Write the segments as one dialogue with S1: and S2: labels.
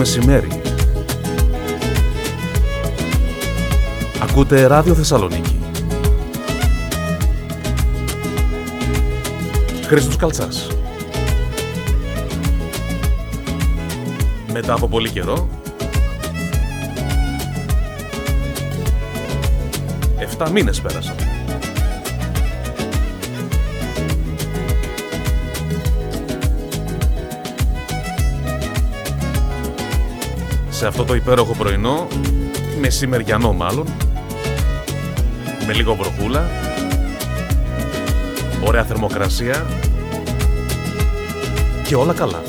S1: Καλό μεσημέρι. Ακούτε Ράδιο Θεσσαλονίκη. Χρήστος Καλτσάς. Μετά από πολύ καιρό, 7 μήνες πέρασαν. Σε αυτό το υπέροχο πρωινό, μεσημεριανό μάλλον, με λίγο βροχούλα, ωραία θερμοκρασία και όλα καλά.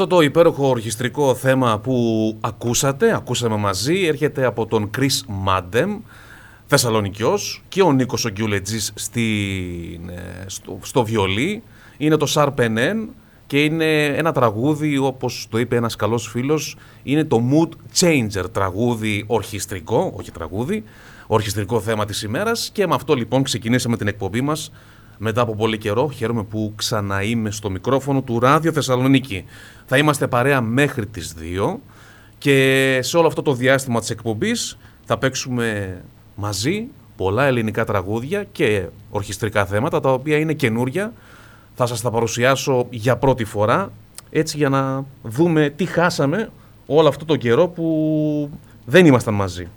S1: Αυτό το υπέροχο ορχιστρικό θέμα που ακούσατε, ακούσαμε μαζί, έρχεται από τον Chris Μάντεμ, Θεσσαλονικιός και ο Νίκος ο Γκιουλετζής στο, στο βιολί. Είναι το Sharp και είναι ένα τραγούδι, όπως το είπε ένας καλός φίλος, είναι το Mood Changer τραγούδι ορχιστρικό, όχι τραγούδι, ορχιστρικό θέμα της ημέρας και με αυτό λοιπόν ξεκινήσαμε την εκπομπή μας μετά από πολύ καιρό. Χαίρομαι που ξανά είμαι στο μικρόφωνο του Ράδιο Θεσσαλονίκη. Θα είμαστε παρέα μέχρι τις 2 και σε όλο αυτό το διάστημα της εκπομπής θα παίξουμε μαζί πολλά ελληνικά τραγούδια και ορχιστρικά θέματα τα οποία είναι καινούρια. Θα σας τα παρουσιάσω για πρώτη φορά έτσι για να δούμε τι χάσαμε όλο αυτό το καιρό που δεν ήμασταν μαζί.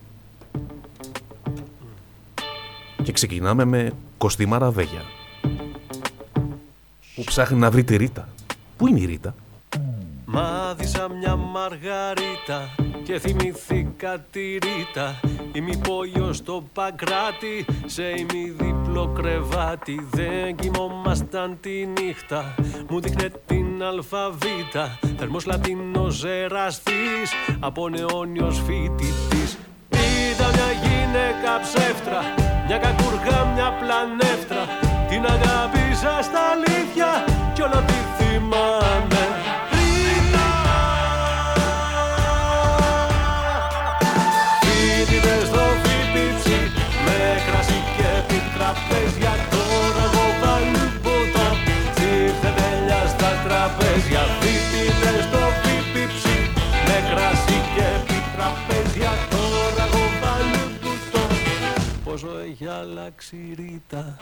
S1: Και ξεκινάμε με Κωστή Μαραβέγια που ψάχνει να βρει τη Ρίτα. Πού είναι η Ρίτα;
S2: Μάθησα μια μαργαρίτα και θυμηθήκα τη Ρίτα. Ημιπόλιο στο Παγκράτη σε ημιδιπλό κρεβάτι. Δεν κοιμόμασταν τη νύχτα, μου δείχνε την αλφαβήτα. Θερμός λατινός εραστής, από νεόνιος φοιτητής. Είδα μια γυναίκα ψεύτρα, μια κακούργα, μια πλανεύτρα Την αγάπησα στα αλήθεια κι όλο τη θυμάμαι Πόσο έχει αλλάξει η ρήτα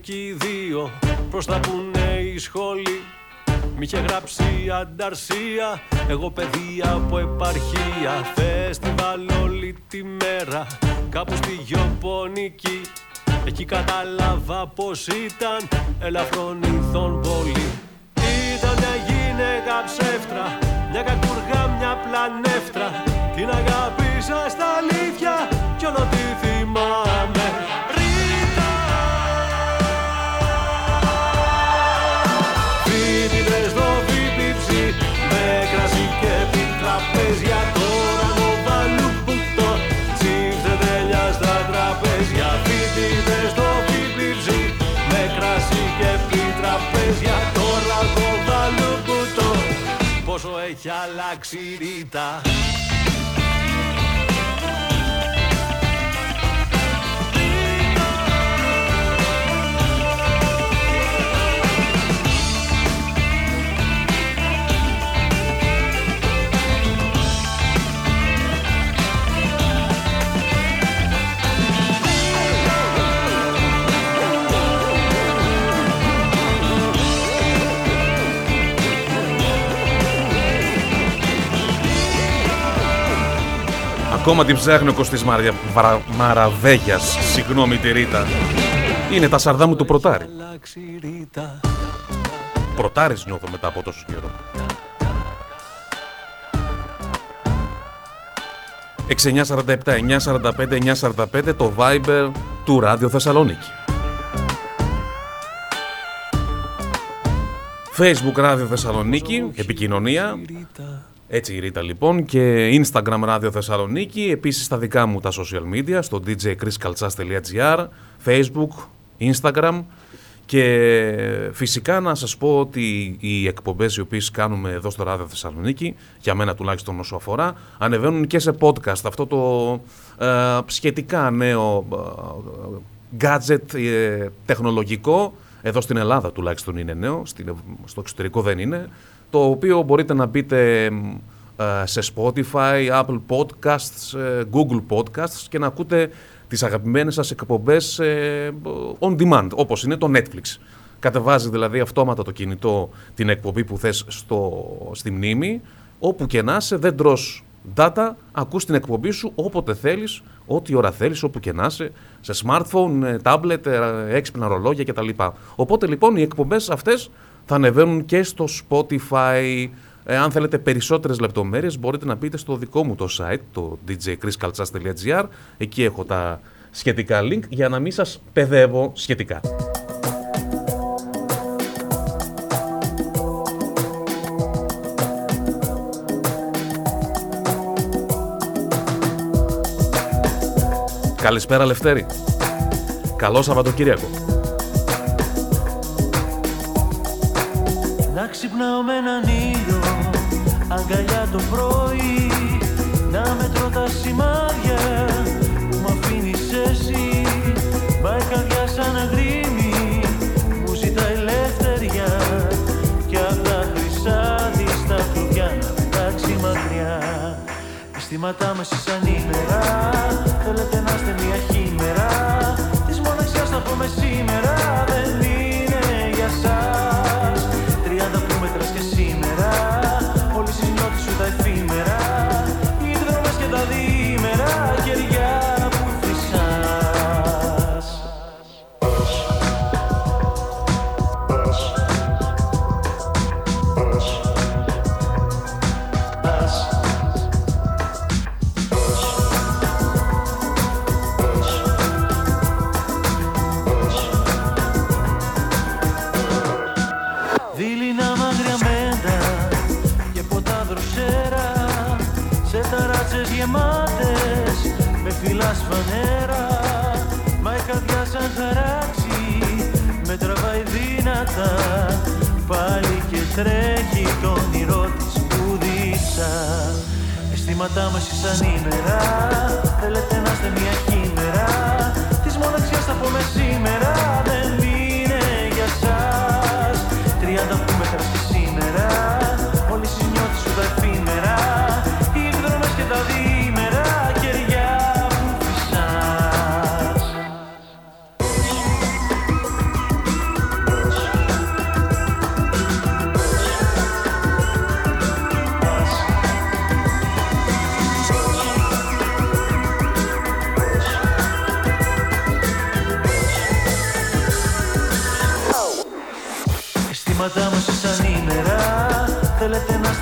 S2: κι οι δύο προς τα που είναι η σχολή Μ' είχε γράψει ανταρσία, εγώ παιδεία από επαρχία. Φεστιβάλ όλη τη μέρα, κάπου στη Γιοπονική Εκεί κατάλαβα πως ήταν ελαφρόν ηθών πολύ Ήταν μια γυναίκα ψεύτρα, μια κακούργα, μια πλανεύτρα. Την αγάπησα στα αλήθεια. Κι όλο τη θυμάμαι έχει αλλάξει ρήτα
S1: Ακόμα την ψάχνει ο Κωστής Μαρια... Βαρα... Μαραβέγιας. Συγγνώμη τη Ρίτα. Είναι τα σαρδά μου του Πρωτάρι. Πρωτάρις νιώθω μετά από τόσο καιρό. 6947 945 945 το Viber του Ράδιο Θεσσαλονίκη. Facebook Ράδιο Θεσσαλονίκη, επικοινωνία έτσι η Ρίτα λοιπόν και Instagram Radio Θεσσαλονίκη, επίσης στα δικά μου τα social media, στο djchriskaltsas.gr, Facebook, Instagram και φυσικά να σας πω ότι οι εκπομπές οι οποίες κάνουμε εδώ στο Radio Θεσσαλονίκη, για μένα τουλάχιστον όσο αφορά, ανεβαίνουν και σε podcast. Αυτό το ε, σχετικά νέο ε, gadget ε, τεχνολογικό, εδώ στην Ελλάδα τουλάχιστον είναι νέο, στο εξωτερικό δεν είναι, το οποίο μπορείτε να μπείτε ε, σε Spotify, Apple Podcasts, ε, Google Podcasts και να ακούτε τις αγαπημένες σας εκπομπές ε, on demand, όπως είναι το Netflix. Κατεβάζει δηλαδή αυτόματα το κινητό την εκπομπή που θες στο, στη μνήμη, όπου και να είσαι, δεν τρως data, ακούς την εκπομπή σου όποτε θέλεις, ό,τι ώρα θέλεις, όπου και να είσαι, σε smartphone, tablet, έξυπνα ρολόγια κτλ. Οπότε λοιπόν οι εκπομπές αυτές θα ανεβαίνουν και στο Spotify. Ε, αν θέλετε περισσότερες λεπτομέρειες μπορείτε να μπείτε στο δικό μου το site, το djchriskaltsas.gr. Εκεί έχω τα σχετικά link για να μην σας παιδεύω σχετικά. Καλησπέρα Λευτέρη. Καλό Σαββατοκύριακο.
S3: Ξυπνάω με έναν ήλιο Αγκαλιά το πρωί. Να μετρώ τα σημάδια Που μ' αφήνεις εσύ. Πάει καρδιά σαν αγρίμι Μου ζητά ελευθεριά Κι απ' τα χρυσά της τα κλουβιά Να πετάξει μακριά. Αισθήματά μας σαν ήμερα Θέλετε να είστε μια χήμερα. Της μοναξιάς θα πούμε σήμερα τρέχει το όνειρό της που δίσα. Αισθήματά μας σαν ήμερα Θέλετε να είστε μια χήμερα Της μοναξιάς θα πούμε σήμερα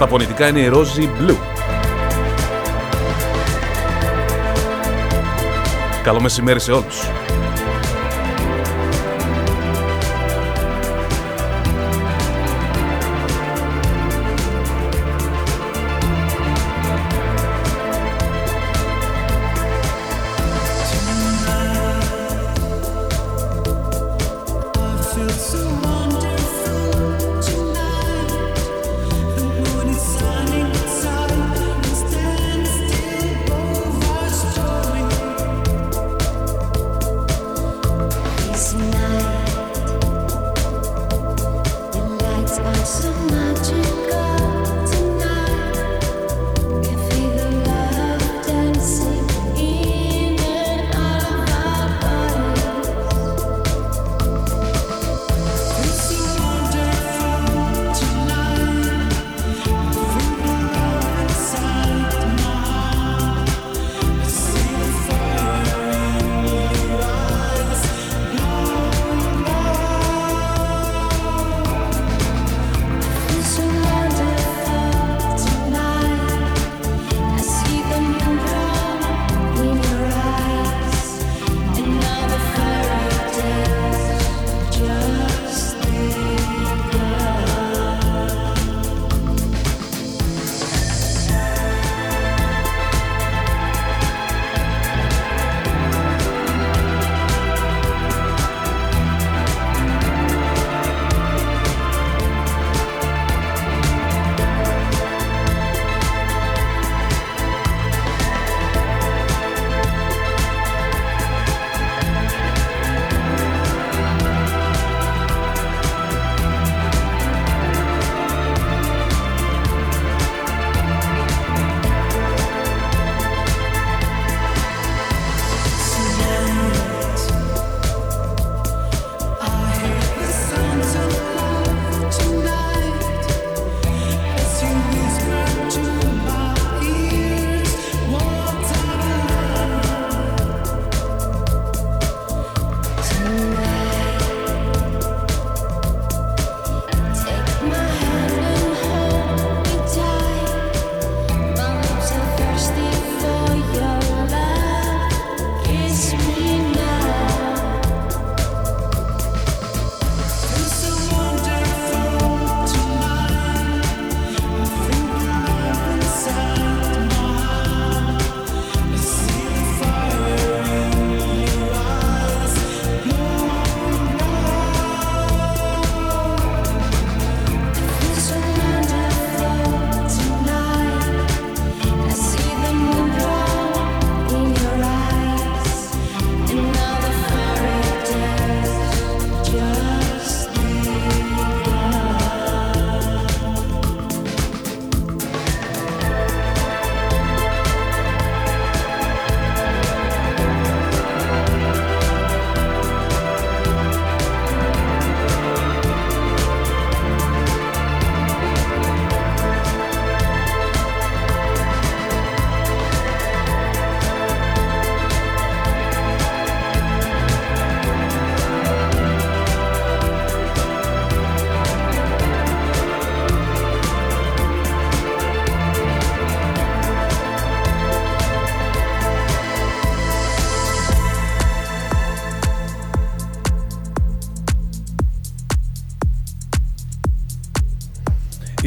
S4: Στα φωνητικά είναι η Rosie Blue. Καλό μεσημέρι σε όλους.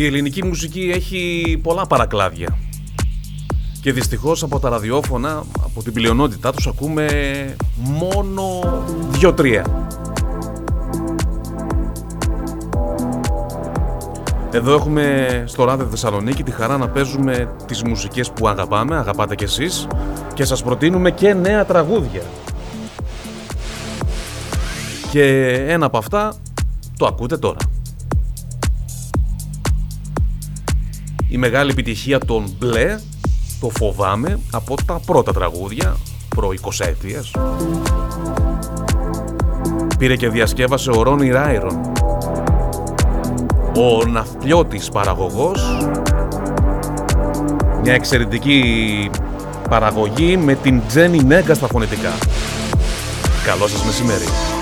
S4: Η ελληνική μουσική έχει πολλά παρακλάδια. Και δυστυχώς από τα ραδιόφωνα, από την πλειονότητά τους ακούμε μόνο δύο-τρία. Εδώ έχουμε στο Ράδιο Θεσσαλονίκη τη χαρά να παίζουμε τις μουσικές που αγαπάμε, αγαπάτε κι εσείς και σας προτείνουμε και νέα τραγούδια. Και ένα από αυτά το ακούτε τώρα. Η μεγάλη επιτυχία των Μπλε, το φοβάμαι, από τα πρώτα τραγούδια, προ 20 ετίας. Πήρε και διασκεύασε ο Ρόνι Ράιρον, ο ναυπλιώτης παραγωγός, μια εξαιρετική παραγωγή με την Τζένι Νέγκα στα φωνητικά. Καλό σας μεσημέρι.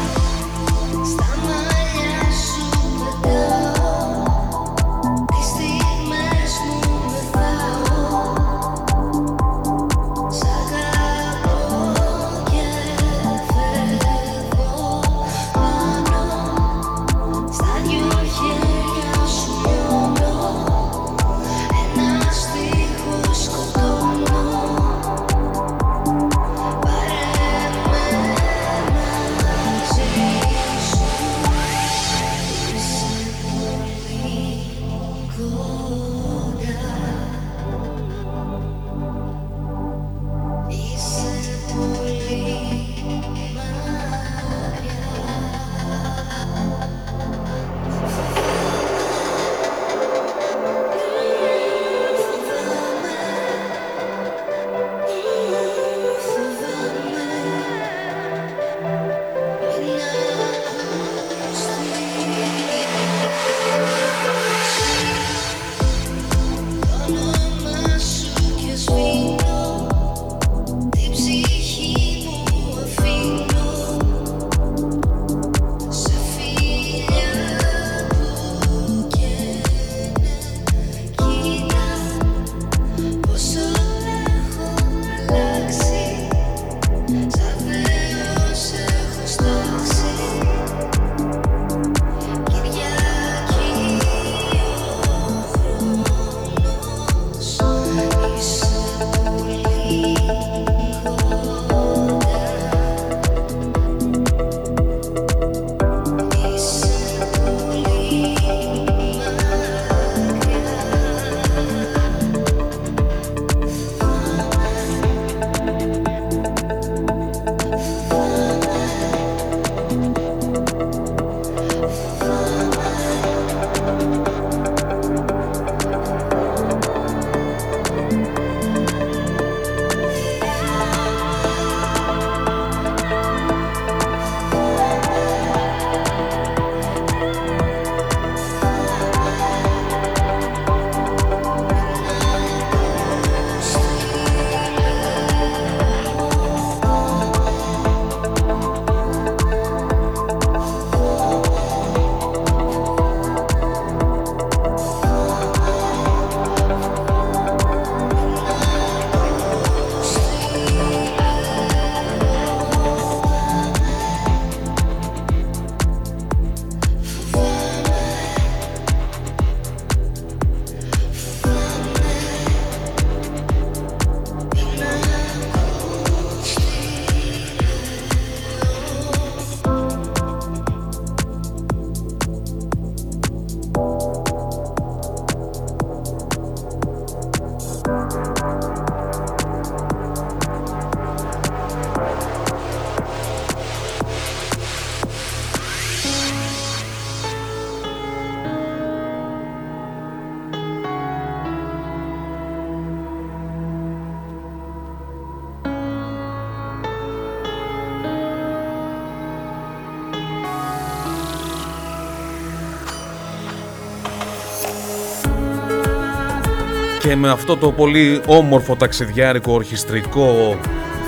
S1: Και με αυτό το πολύ όμορφο ταξιδιάρικο ορχιστρικό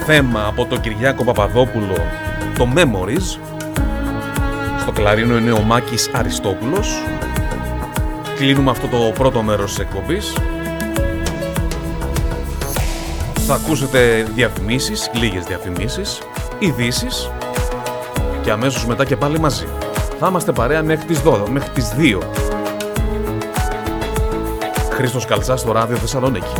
S1: θέμα από τον Κυριάκο Παπαδόπουλο το Memories. Στο κλαρίνο είναι ο Μάκης Αριστόπουλος. Κλείνουμε αυτό το πρώτο μέρος της εκπομπής. Θα ακούσετε διαφημίσεις, λίγες διαφημίσεις ειδήσεις και αμέσως μετά και πάλι μαζί. Θα είμαστε παρέα μέχρι τις 12, μέχρι τις 2 Χρήστος Καλτσάς στο ράδιο Θεσσαλονίκη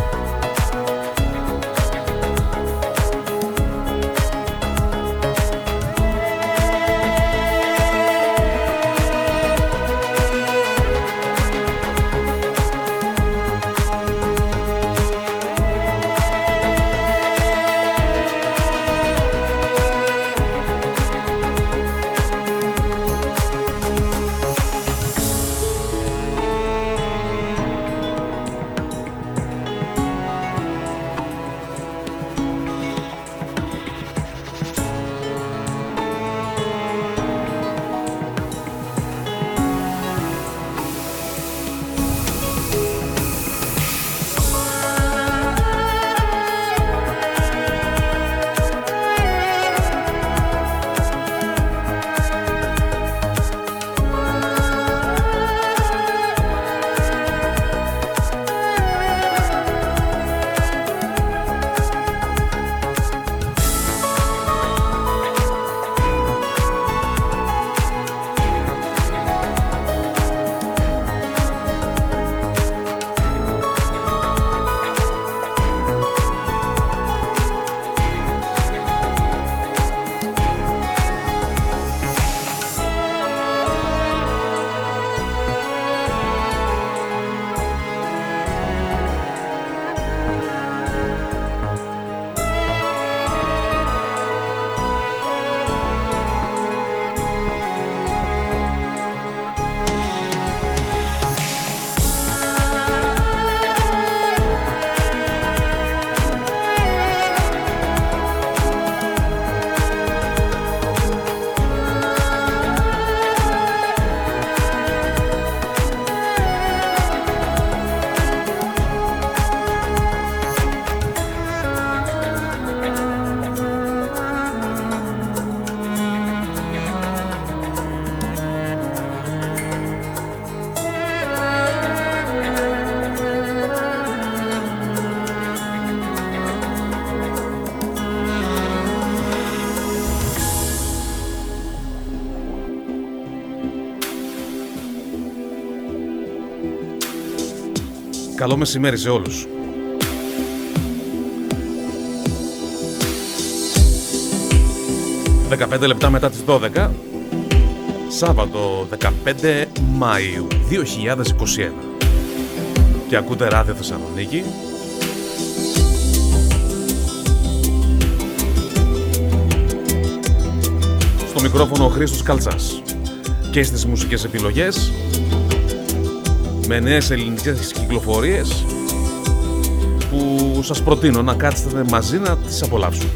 S1: Καλό μεσημέρι σε όλους. «15 λεπτά μετά τις 12, Σάββατο 15 Μάιου 2021 και ακούτε ράδιο Θεσσαλονίκη. Στο μικρόφωνο ο Χρήστος Καλτσάς. Και στις μουσικές επιλογές με νέες ελληνικές κυκλοφορίες που σας προτείνω να κάτσετε μαζί να τις απολαύσουμε.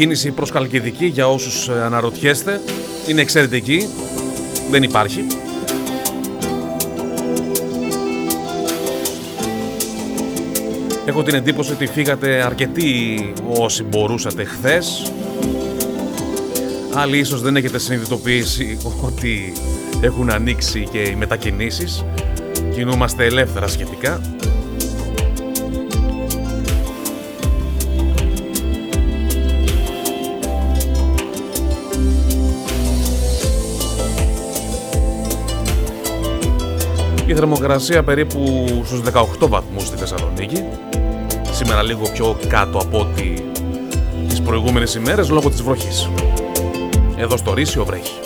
S1: Κίνηση προς Καλκιδική για όσους ε, αναρωτιέστε είναι εξαιρετική, δεν υπάρχει. Έχω την εντύπωση ότι φύγατε αρκετοί όσοι μπορούσατε χθες. Άλλοι ίσως δεν έχετε συνειδητοποιήσει ότι έχουν ανοίξει και οι μετακινήσεις. Κινούμαστε ελεύθερα σχετικά. Η θερμοκρασία περίπου στους 18 βαθμούς στη Θεσσαλονίκη. Σήμερα λίγο πιο κάτω από ό,τι τις προηγούμενες ημέρες λόγω της βροχής. Εδώ στο Ρήσιο βρέχει.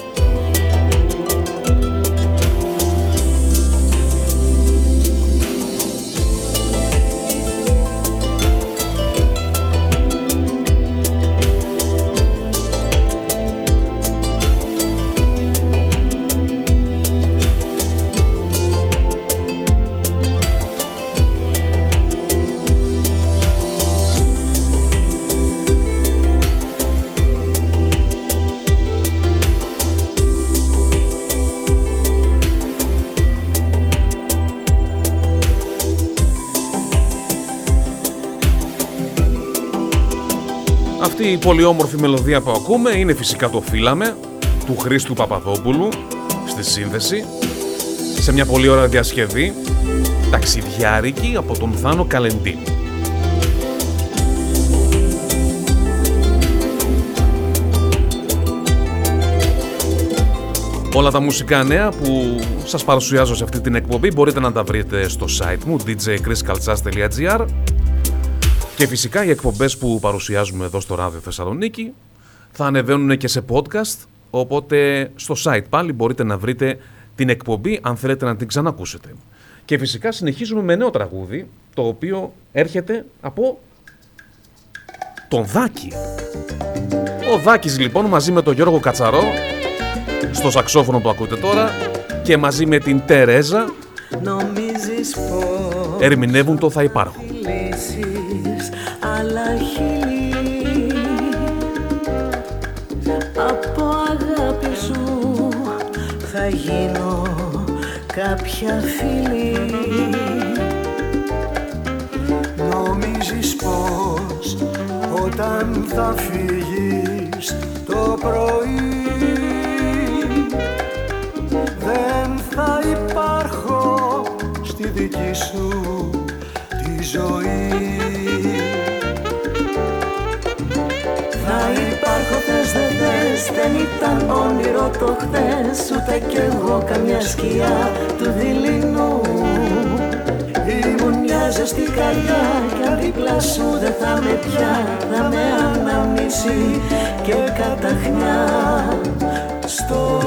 S1: Η πολύ όμορφη μελωδία που ακούμε είναι φυσικά το «Φύλαμε» του Χρήστου Παπαδόπουλου στη σύνδεση σε μια πολύ ωραία διασκευή ταξιδιάρικη από τον Θάνο Καλεντή. Όλα τα μουσικά νέα που σας παρουσιάζω σε αυτή την εκπομπή μπορείτε να τα βρείτε στο site μου djchriskaltsas.gr και φυσικά οι εκπομπές που παρουσιάζουμε εδώ στο Ράδιο Θεσσαλονίκη θα ανεβαίνουν και σε podcast, οπότε στο site πάλι μπορείτε να βρείτε την εκπομπή αν θέλετε να την ξανακούσετε. Και φυσικά συνεχίζουμε με νέο τραγούδι, το οποίο έρχεται από τον Δάκη. Ο Δάκης λοιπόν μαζί με τον Γιώργο Κατσαρό, στο σαξόφωνο που ακούτε τώρα, και μαζί με την Τερέζα, ερμηνεύουν το «Θα υπάρχουν» άλλα χείλη Από αγάπη σου θα γίνω κάποια φίλη. Νομίζεις πως όταν θα φύγεις το πρωί δεν θα υπάρχω στη δική σου τη ζωή υπάρχω θες δεν θες Δεν ήταν όνειρο το χθες Ούτε κι εγώ καμιά σκιά του δειλινού. Ήμουν μια ζεστή καρδιά Κι αν δίπλα σου δεν θα με πια Θα με αναμνήσει και καταχνιά. Στο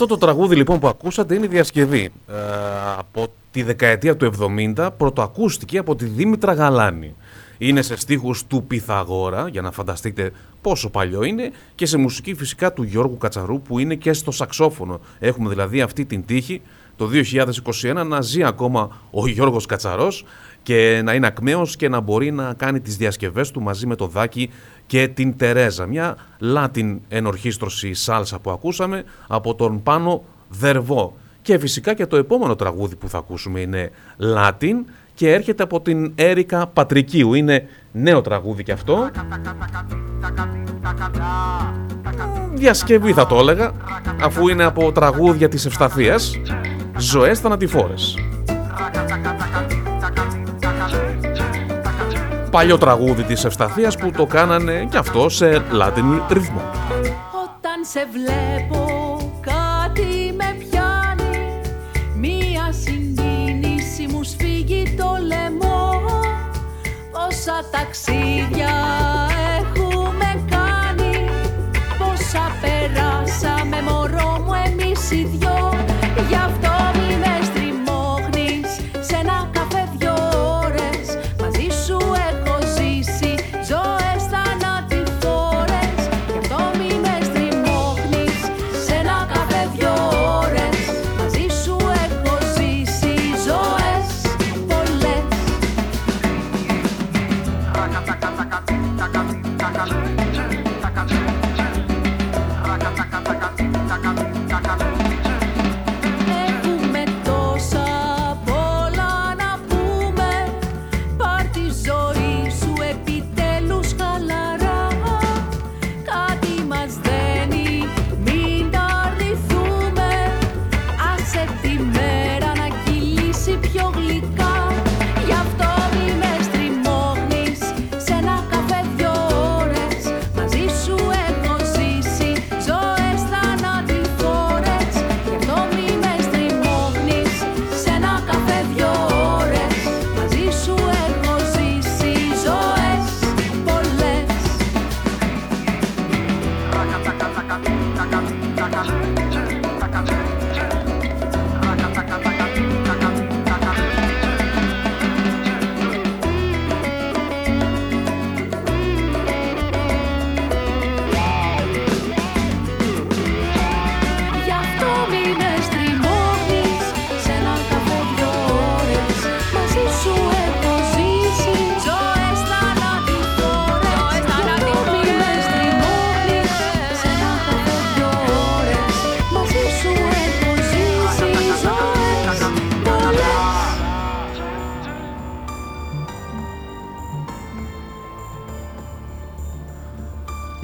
S1: Αυτό το τραγούδι λοιπόν που ακούσατε είναι η διασκευή. Ε, από τη δεκαετία του 70 πρωτοακούστηκε από τη Δήμητρα Γαλάνη. Είναι σε στίχους του Πυθαγόρα, για να φανταστείτε πόσο παλιό είναι, και σε μουσική φυσικά του Γιώργου Κατσαρού που είναι και στο σαξόφωνο. Έχουμε δηλαδή αυτή την τύχη το 2021 να ζει ακόμα ο Γιώργος Κατσαρός και να είναι ακμαίος και να μπορεί να κάνει τις διασκευές του μαζί με το Δάκη και την Τερέζα. Μια Λάτιν ενορχίστρωση σάλσα που ακούσαμε από τον Πάνο Δερβό. Και φυσικά και το επόμενο τραγούδι που θα ακούσουμε είναι Λάτιν και έρχεται από την Έρικα Πατρικίου. Είναι νέο τραγούδι και αυτό. Διασκευή θα το έλεγα, αφού είναι από τραγούδια της Ευσταθίας, ζωές θανατηφόρες. Παλιό τραγούδι της Ευσταθίας που το κάνανε κι αυτό σε λάτινη ρυθμό.
S5: Όταν σε βλέπω κάτι με πιάνει Μία συγκίνηση μου σφίγγει το λαιμό Πόσα ταξίδια έχουμε κάνει Πόσα περάσαμε μωρό μου εμείς οι δυο Γι' αυτό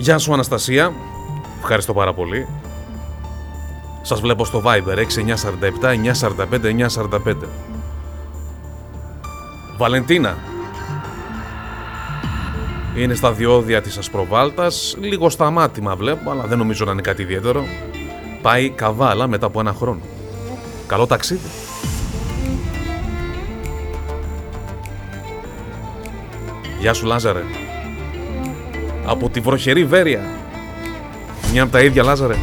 S1: Γεια σου Αναστασία, ευχαριστώ πάρα πολύ. Σας βλέπω στο Viber 6947 945 945. Βαλεντίνα. Είναι στα διόδια της Ασπροβάλτας, λίγο σταμάτημα βλέπω, αλλά δεν νομίζω να είναι κάτι ιδιαίτερο. Πάει καβάλα μετά από ένα χρόνο. Καλό ταξίδι. Γεια σου Λάζαρε. Από τη βροχερή Βέρεια. Μια από τα ίδια Λάζαρε.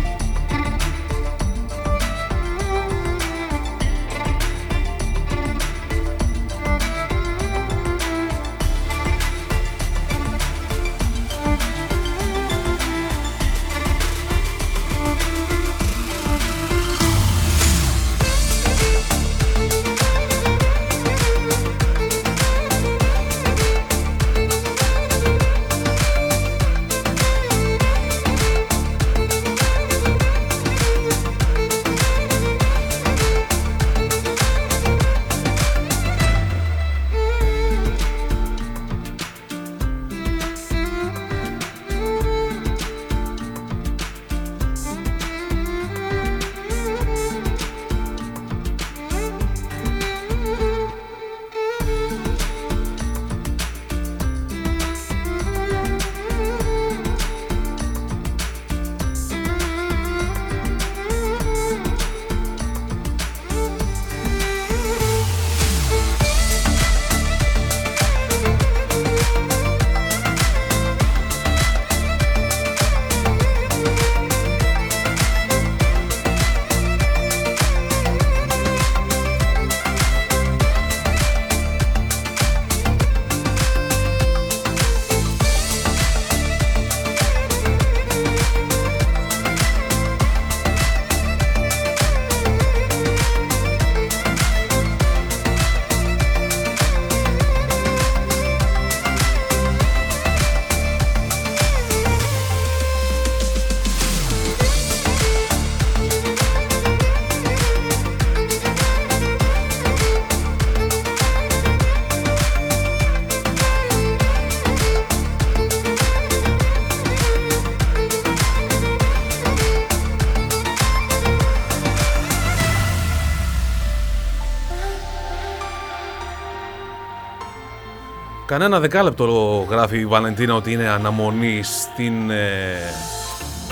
S1: Κανένα δεκάλεπτο γράφει η Βαλεντίνα ότι είναι αναμονή στην ε,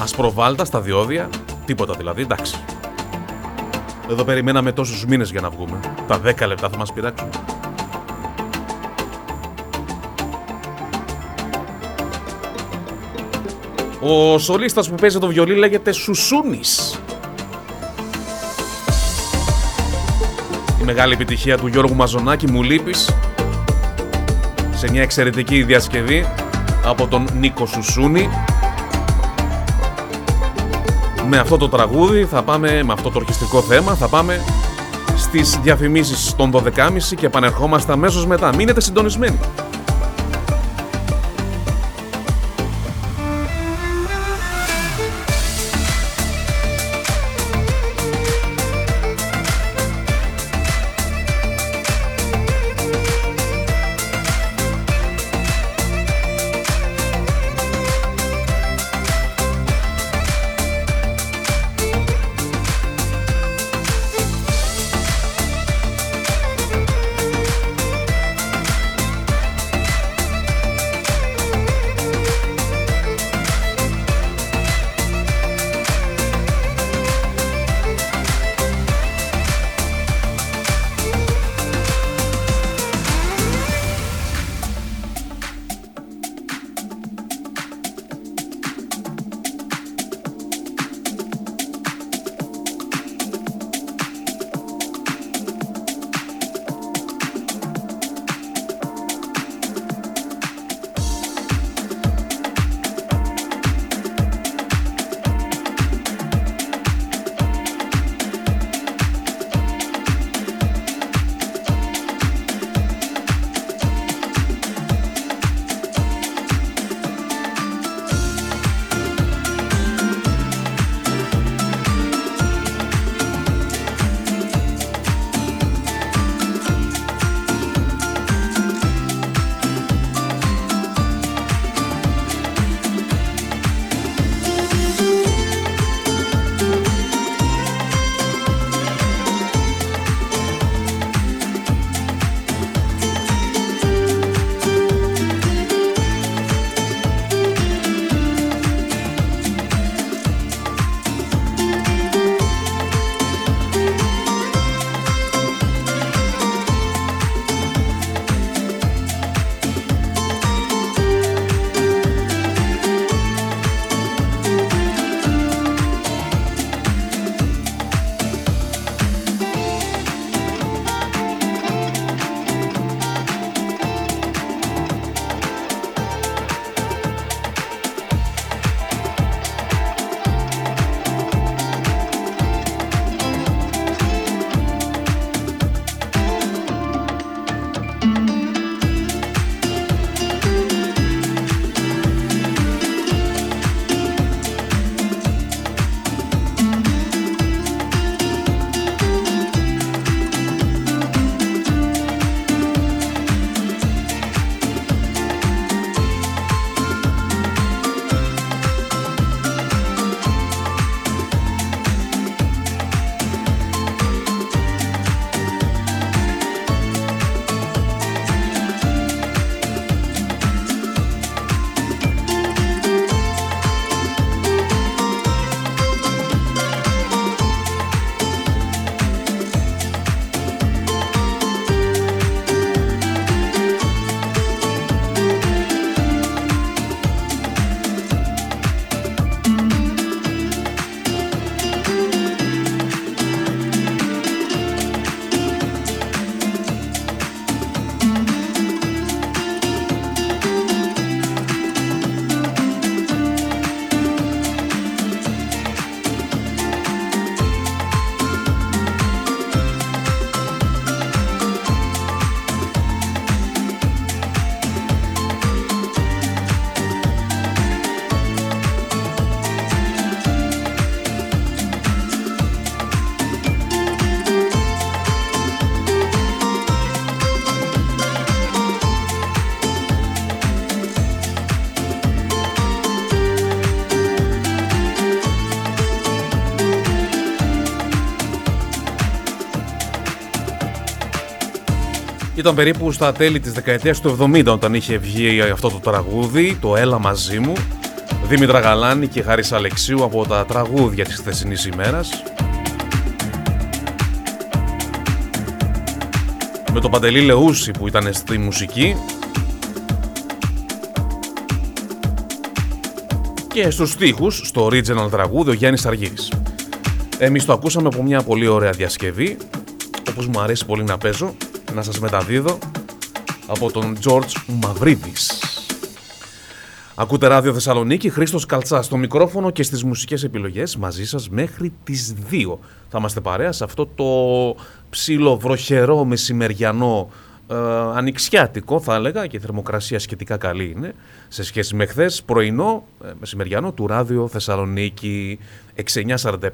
S1: Ασπροβάλτα, στα διόδια. Τίποτα δηλαδή, εντάξει. Εδώ περιμέναμε τόσους μήνες για να βγούμε. Τα 10 λεπτά θα μας πειράξουν. Ο σολίστας που παίζει το βιολί λέγεται Σουσούνης. Η μεγάλη επιτυχία του Γιώργου Μαζονάκη μου λείπεις σε μια εξαιρετική διασκευή από τον Νίκο Σουσούνη με αυτό το τραγούδι θα πάμε, με αυτό το ορχιστικό θέμα θα πάμε στις διαφημίσεις των 12.30 και επανερχόμαστε αμέσως μετά. Μείνετε συντονισμένοι. Ήταν περίπου στα τέλη της δεκαετίας του 70 όταν είχε βγει αυτό το τραγούδι, το «Έλα μαζί μου». Δήμητρα Γαλάνη και Χάρης Αλεξίου από τα τραγούδια της χθεσινής ημέρας. Με τον Παντελή Λεούση που ήταν στη μουσική. Και στους στίχους, στο original τραγούδι, ο Γιάννης Αργύρης. Εμείς το ακούσαμε από μια πολύ ωραία διασκευή, όπως μου αρέσει πολύ να παίζω, να σας μεταδίδω, από τον George Μαυρίδης. Ακούτε ράδιο Θεσσαλονίκη, Χρήστος Καλτσάς στο μικρόφωνο και στις μουσικές επιλογές μαζί σας μέχρι τις 2. Θα είμαστε παρέα σε αυτό το ψιλοβροχερό μεσημεριανό ε, ανοιξιάτικο θα έλεγα και η θερμοκρασία σχετικά καλή είναι σε σχέση με χθες πρωινό ε, μεσημεριανό του ράδιο Θεσσαλονίκη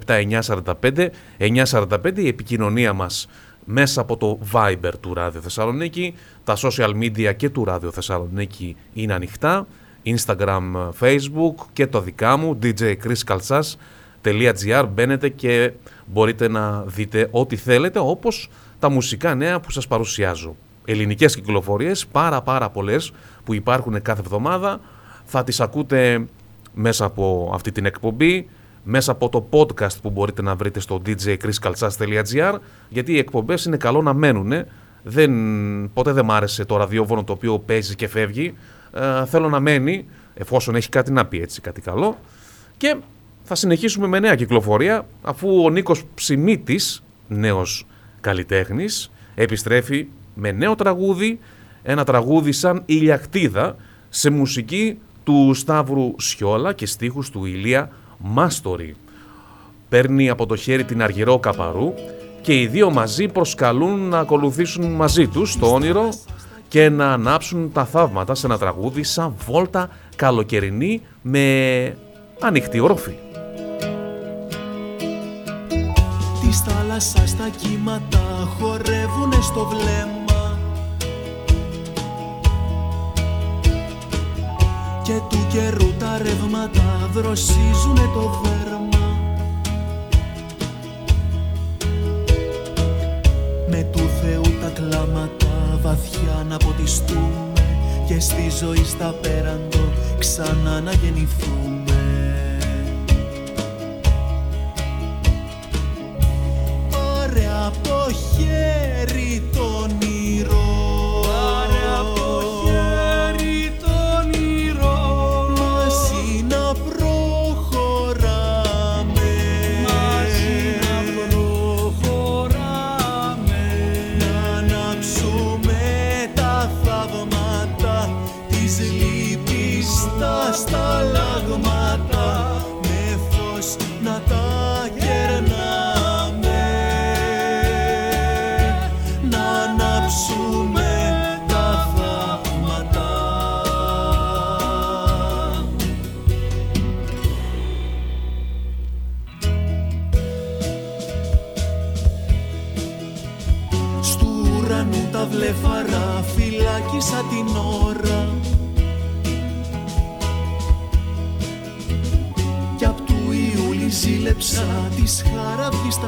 S1: 6947-945 945 η επικοινωνία μας μέσα από το Viber του Ράδιο Θεσσαλονίκη. Τα social media και του Ράδιο Θεσσαλονίκη είναι ανοιχτά. Instagram, Facebook και το δικά μου djchriskaltsas.gr μπαίνετε και μπορείτε να δείτε ό,τι θέλετε όπως τα μουσικά νέα που σας παρουσιάζω. Ελληνικές κυκλοφορίες, πάρα πάρα πολλές που υπάρχουν κάθε εβδομάδα. Θα τις ακούτε μέσα από αυτή την εκπομπή, μέσα από το podcast που μπορείτε να βρείτε στο djchriskaltsas.gr γιατί οι εκπομπές είναι καλό να μένουν. Δεν, ποτέ δεν μ' άρεσε το ραδιόφωνο το οποίο παίζει και φεύγει. Ε, θέλω να μένει, εφόσον έχει κάτι να πει έτσι, κάτι καλό. Και θα συνεχίσουμε με νέα κυκλοφορία, αφού ο Νίκος Ψημίτης, νέος καλλιτέχνης, επιστρέφει με νέο τραγούδι, ένα τραγούδι σαν ηλιακτίδα σε μουσική του Σταύρου Σιόλα και στίχους του Ηλία Μάστορη. Παίρνει από το χέρι την Αργυρό Καπαρού και οι δύο μαζί προσκαλούν να ακολουθήσουν μαζί τους το όνειρο και να ανάψουν τα θαύματα σε ένα τραγούδι σαν βόλτα καλοκαιρινή με ανοιχτή όροφη.
S6: Της θάλασσας τα κύματα χορεύουνε στο βλέμμα Και του καιρού τα ρεύματα δροσίζουνε το δέρμα. Με του Θεού τα κλάματα βαθιά να ποτιστούμε Και στη ζωή στα πέραντο ξανά να γεννηθούμε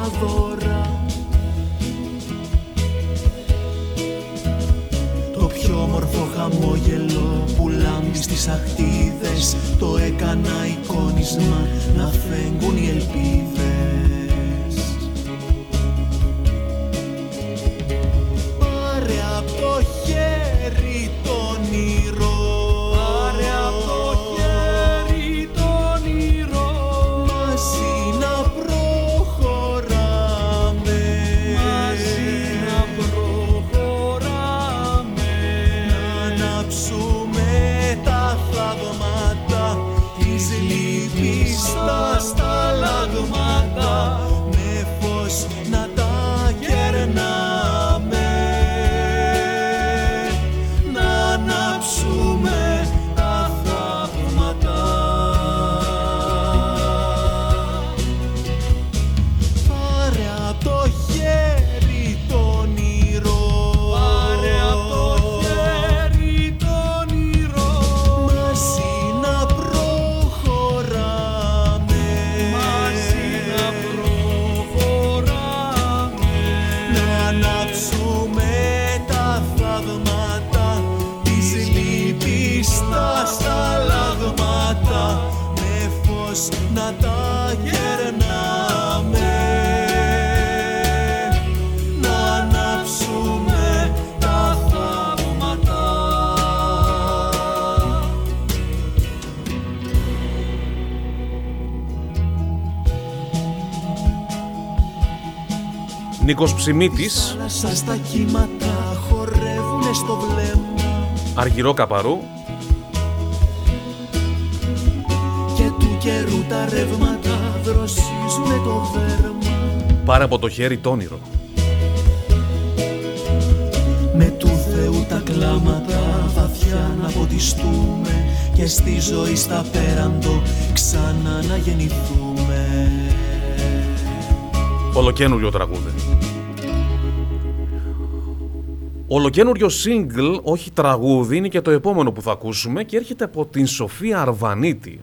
S6: δώρα Το πιο όμορφο χαμόγελο που λάμπει στις αχτίδες Το έκανα εικόνισμα να φέγγουν οι ελπίδες
S1: Νίκος Ψημίτης,
S6: Θάλασσα στα κύματα χορεύουνε στο βλέμμα
S1: Αργυρό Καπαρού,
S6: και του καιρού τα ρεύματα δροσίζουνε το δέρμα
S1: πάρε από το χέρι το όνειρο.
S6: Με του Θεού τα κλάματα βαθιά να ποτιστούμε και στη ζωή στα πέραντο ξανά να γεννηθούμε.
S1: Ολοκένουργιο τραγούδι. Ολοκένουργιο single, όχι τραγούδι, είναι και το επόμενο που θα ακούσουμε και έρχεται από την Σοφία Αρβανίτη.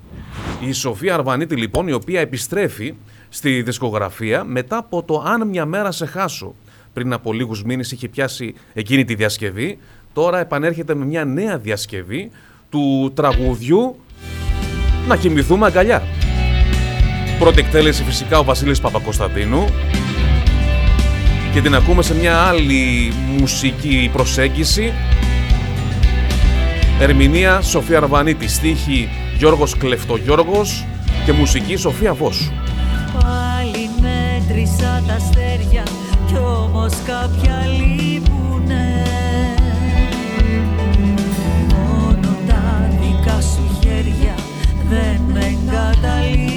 S1: Η Σοφία Αρβανίτη λοιπόν, η οποία επιστρέφει στη δισκογραφία μετά από το «Αν μια μέρα σε χάσω». Πριν από λίγους μήνες είχε πιάσει εκείνη τη διασκευή, τώρα επανέρχεται με μια νέα διασκευή του τραγουδιού «Να κοιμηθούμε αγκαλιά». Πρώτη εκτέλεση φυσικά ο Βασίλης Παπακοσταντίνου και την ακούμε σε μια άλλη μουσική προσέγγιση. Ερμηνεία Σοφία Αρβανίτη, στίχη Γιώργος Κλεφτογιώργος και μουσική Σοφία Βόσου.
S3: Πάλι μέτρησα τα αστέρια κι όμως κάποια λείπουνε. Μόνο τα δικά σου χέρια δεν με εγκαταλείπουνε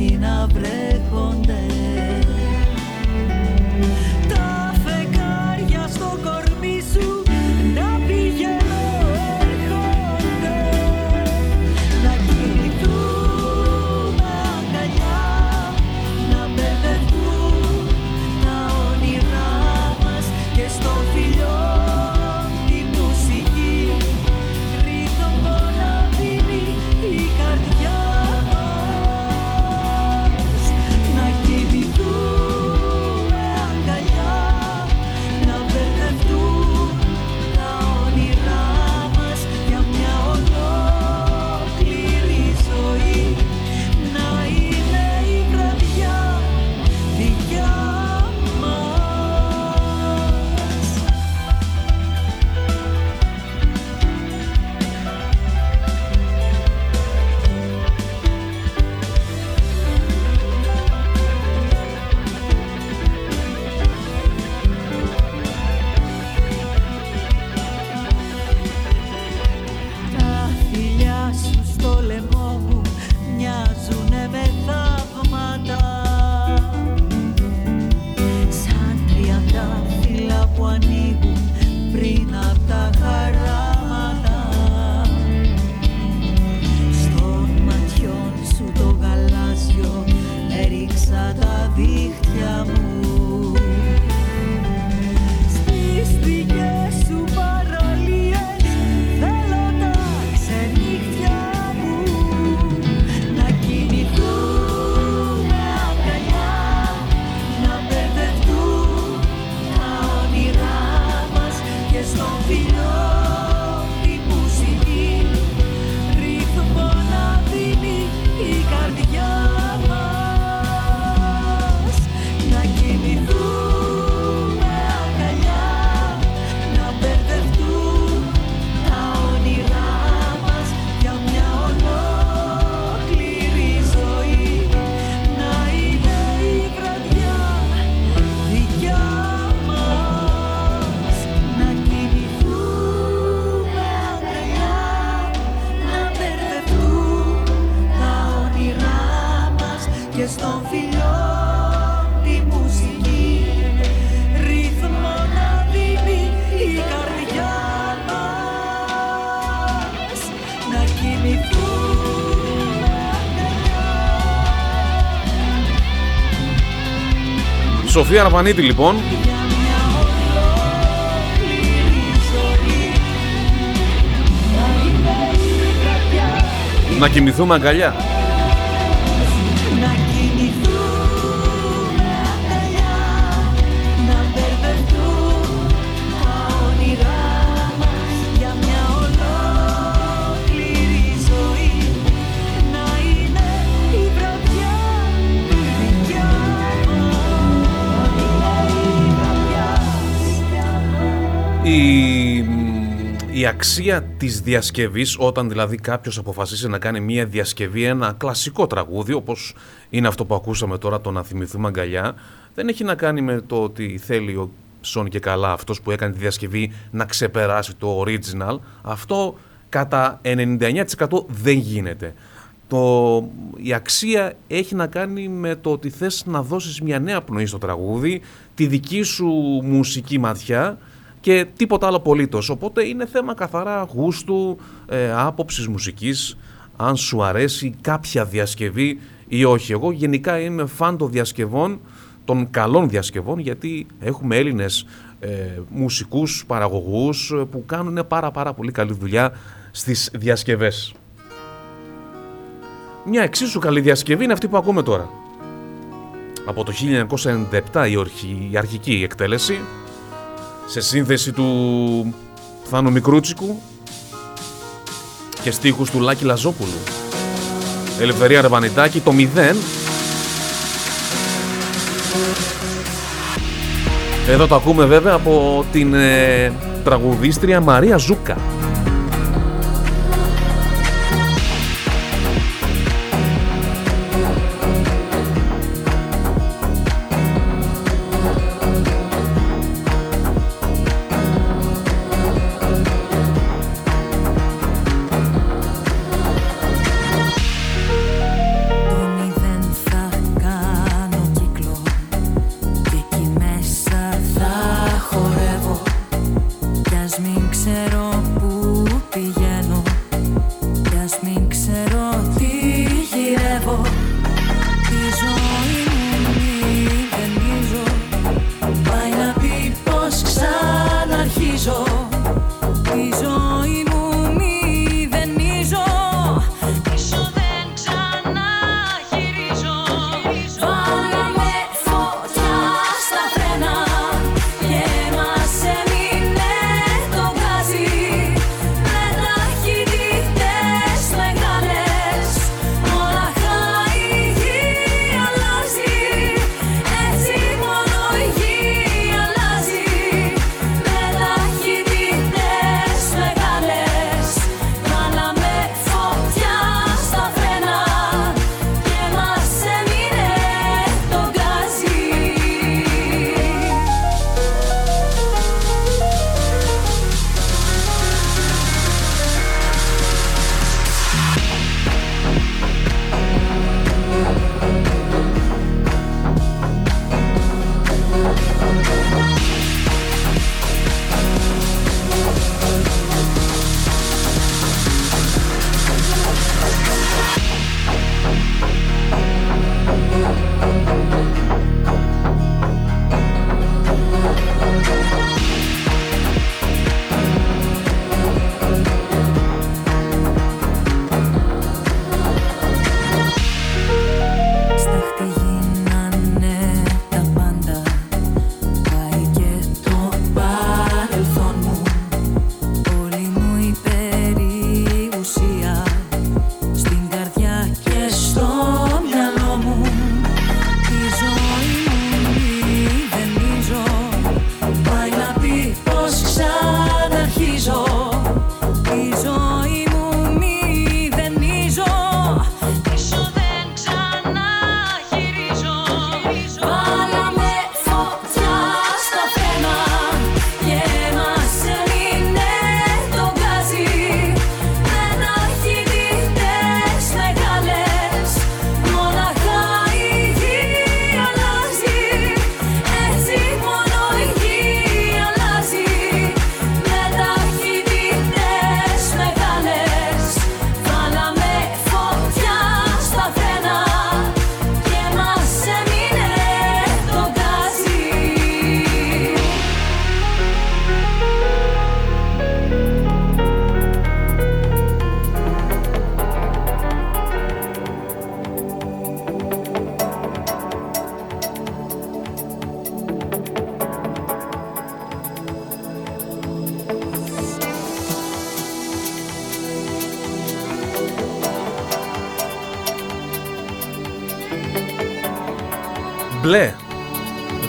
S3: στη βροχή να βρέχονται
S1: Σοφία Αρβανίτη λοιπόν,
S3: για μια ολόκληρη ζωή να είναι η βραδιά
S1: να κοιμηθούμε αγκαλιά.
S7: Η αξία της διασκευής, όταν δηλαδή κάποιος αποφασίσει να κάνει μια διασκευή, ένα κλασικό τραγούδι, όπως είναι αυτό που ακούσαμε τώρα, το να θυμηθούμε αγκαλιά, δεν έχει να κάνει με το ότι θέλει ο Σον και καλά αυτός που έκανε τη διασκευή να ξεπεράσει το original. Αυτό κατά 99% δεν γίνεται. Το, η αξία έχει να κάνει με το ότι θες να δώσεις μια νέα πνοή στο τραγούδι, τη δική σου μουσική ματιά και τίποτα άλλο απολύτως. Οπότε είναι θέμα καθαρά γούστου, ε, άποψης μουσικής, αν σου αρέσει κάποια διασκευή ή όχι. Εγώ γενικά είμαι φαν των διασκευών, των καλών διασκευών, γιατί έχουμε Έλληνες ε, μουσικούς, παραγωγούς ε, που κάνουν πάρα πάρα πολύ καλή δουλειά στις διασκευές. Μια εξίσου καλή διασκευή είναι αυτή που ακούμε τώρα. Από το 1997 η, ορχη, η αρχική εκτέλεση σε σύνθεση του Θάνο Μικρούτσικου και στίχους του Λάκη Λαζόπουλου. Ελευθερία Ρεβανιτάκη, το 0. Εδώ το ακούμε βέβαια από την ε, τραγουδίστρια Μαρία Ζούκα.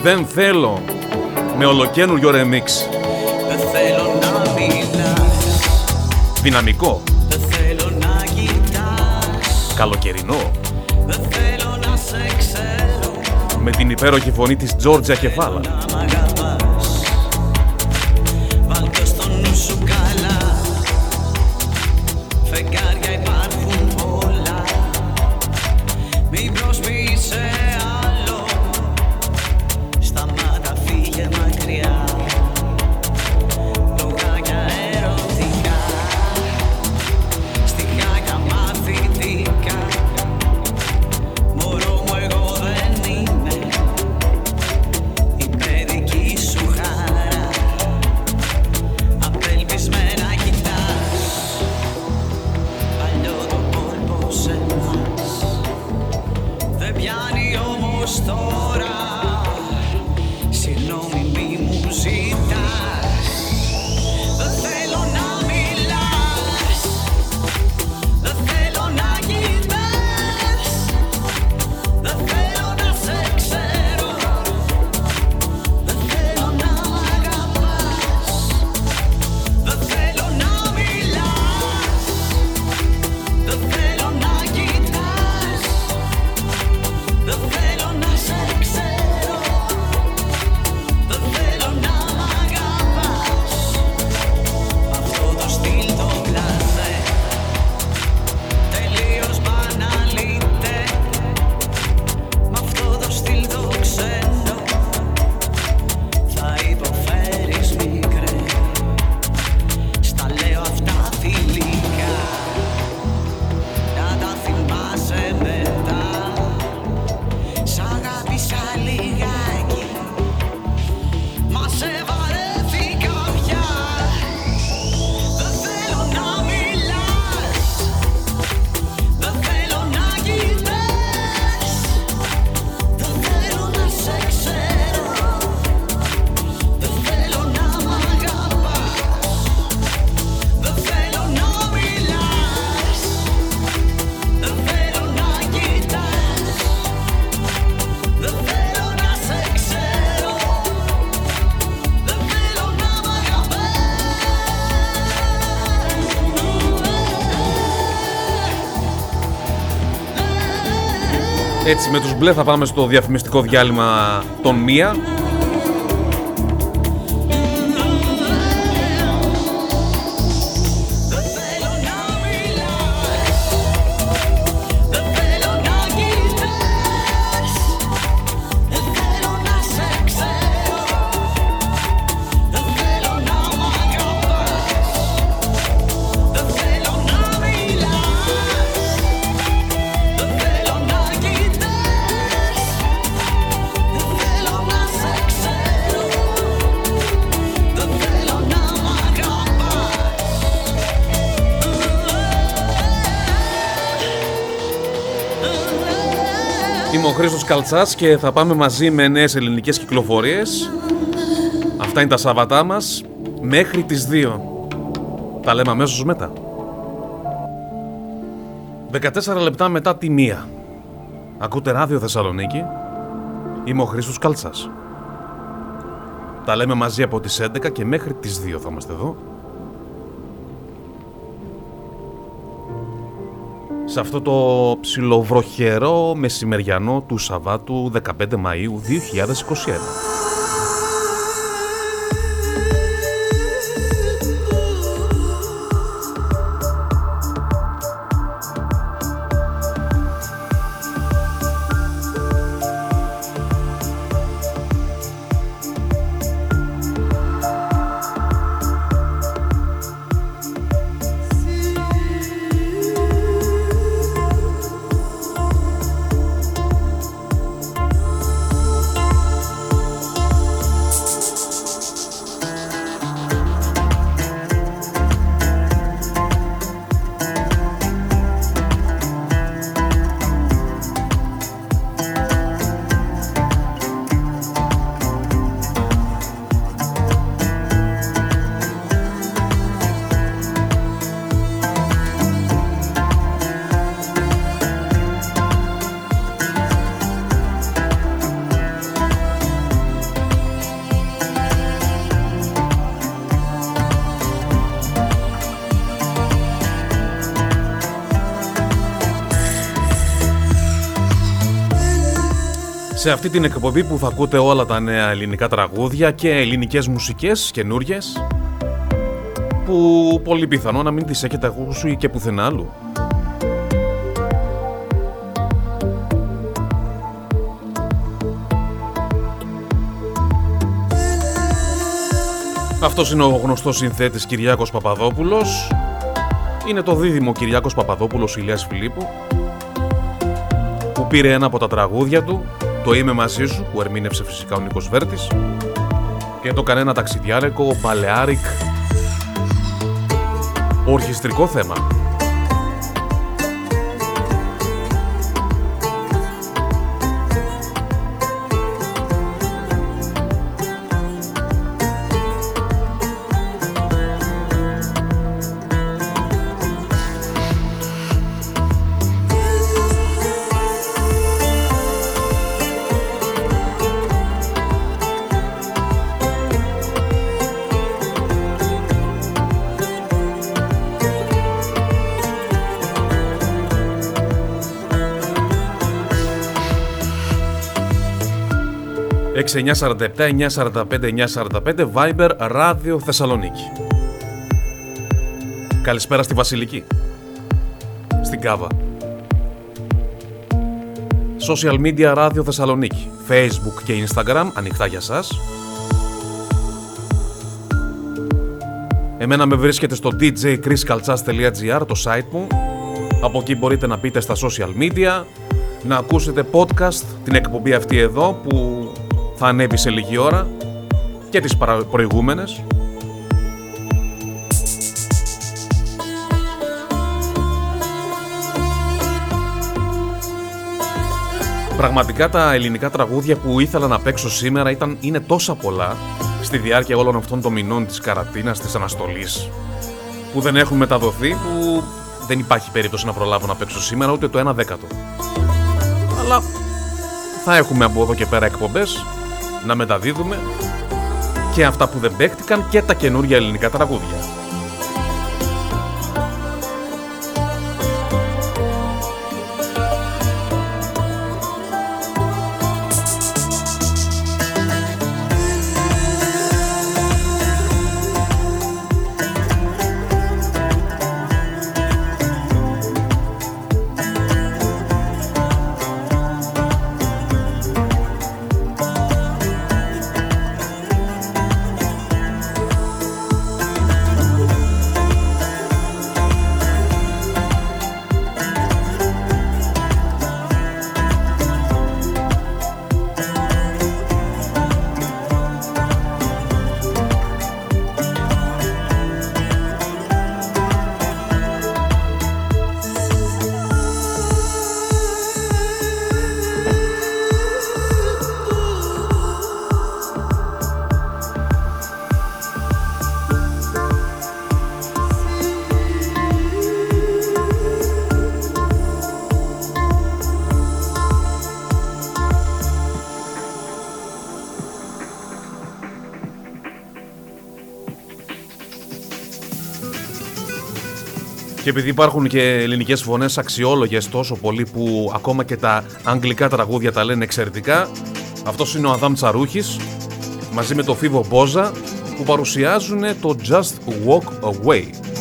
S1: δεν
S7: θέλω με ολοκένουργιο ρεμίξ.
S8: Δεν θέλω να μιλάς.
S1: Δυναμικό.
S3: Δεν θέλω να κοιτάς.
S1: Καλοκαιρινό.
S3: Δεν θέλω να σε ξέρω.
S1: Με την υπέροχη φωνή της Τζόρτζια Κεφάλα. Έτσι με τους μπλε θα πάμε στο διαφημιστικό διάλειμμα των μία. Είμαι ο Χρήστος Καλτσάς και θα πάμε μαζί με νέες ελληνικές κυκλοφορίες. Αυτά είναι τα Σαββατά μας μέχρι τις 2. Τα λέμε αμέσως μετά. 14 λεπτά μετά τη 1. Ακούτε ράδιο Θεσσαλονίκη. Είμαι ο Χρήστος Καλτσάς. Τα λέμε μαζί από τις 11 και μέχρι τις 2 θα είμαστε εδώ. Σε αυτό το ψιλοβροχερό μεσημεριανό του Σαββάτου 15 Μαΐου 2021. Σε αυτή την εκπομπή που θα ακούτε όλα τα νέα ελληνικά τραγούδια και ελληνικές μουσικές καινούριε που πολύ πιθανό να μην τις έχετε ακούσει και πουθενά άλλου. Αυτός είναι ο γνωστός συνθέτης Κυριάκος Παπαδόπουλος. Είναι το δίδυμο Κυριάκος Παπαδόπουλος Ηλιάς Φιλίππου που πήρε ένα από τα τραγούδια του, το «Είμαι μαζί σου» που ερμήνευσε φυσικά ο Νίκος Βέρτης και το έκανε ένα ταξιδιάρικο Balearic ορχιστρικό θέμα. 947 945 945 Viber Ράδιο Θεσσαλονίκη. Καλησπέρα στη Βασιλική. Στην Κάβα. Social media Ράδιο Θεσσαλονίκη. Facebook και Instagram ανοιχτά για σας. Εμένα με βρίσκεται στο djchriskaltsas.gr το site μου. Από εκεί μπορείτε να μπείτε στα social media, να ακούσετε podcast την εκπομπή αυτή εδώ που θα ανέβει σε λίγη ώρα και τις προηγούμενες. Πραγματικά τα ελληνικά τραγούδια που ήθελα να παίξω σήμερα ήταν, είναι τόσα πολλά στη διάρκεια όλων αυτών των μηνών της καρατίνας, της αναστολής που δεν έχουν μεταδοθεί, που δεν υπάρχει περίπτωση να προλάβω να παίξω σήμερα ούτε το ένα δέκατο. Αλλά θα έχουμε από εδώ και πέρα εκπομπές να μεταδίδουμε και αυτά που δεν παίχτηκαν και τα καινούργια ελληνικά τραγούδια. Επειδή υπάρχουν και ελληνικές φωνές αξιόλογες τόσο πολύ που ακόμα και τα αγγλικά τραγούδια τα λένε εξαιρετικά, αυτός είναι ο Αδάμ Τσαρούχης μαζί με το Φίβο Μπόζα που παρουσιάζουν το Just Walk Away.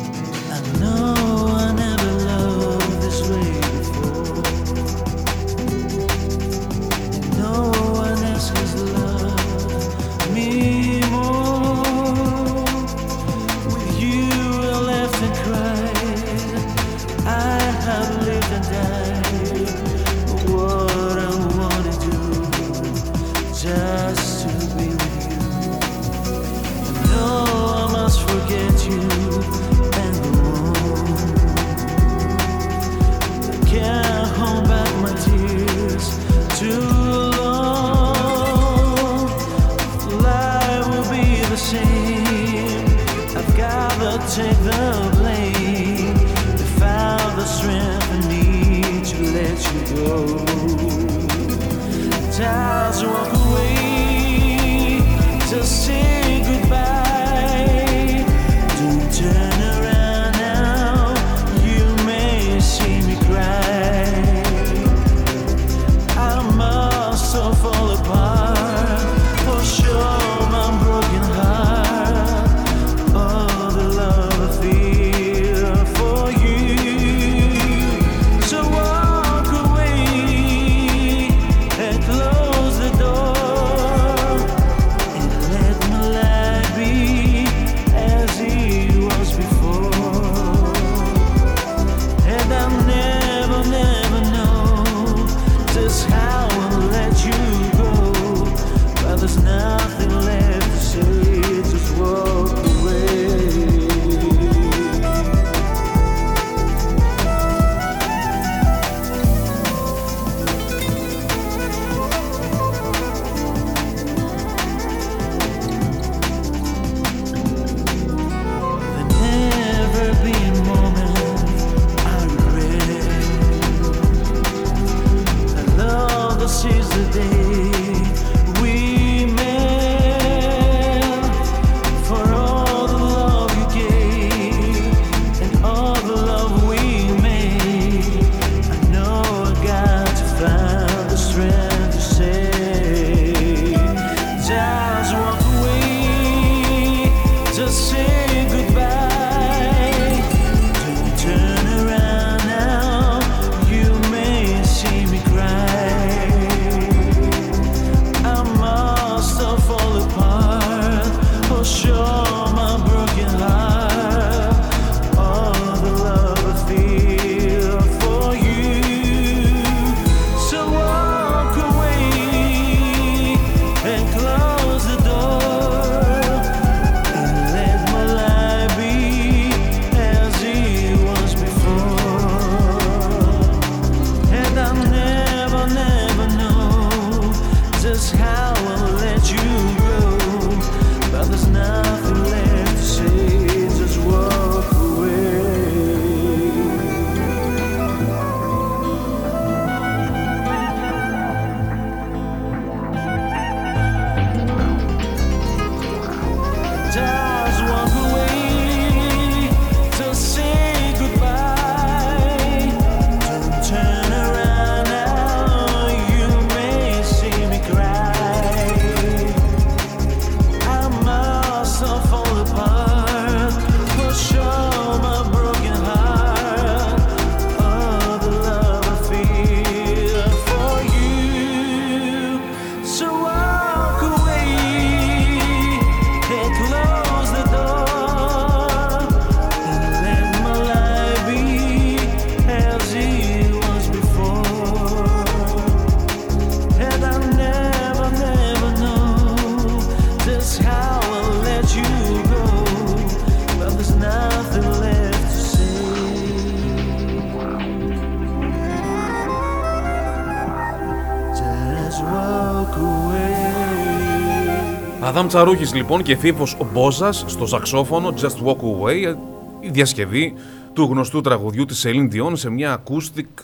S1: Τσαρούχης λοιπόν και Φίβος Μπόζας στο σαξόφωνο Just Walk Away, η διασκευή του γνωστού τραγουδιού της Celine Dion σε μια acoustic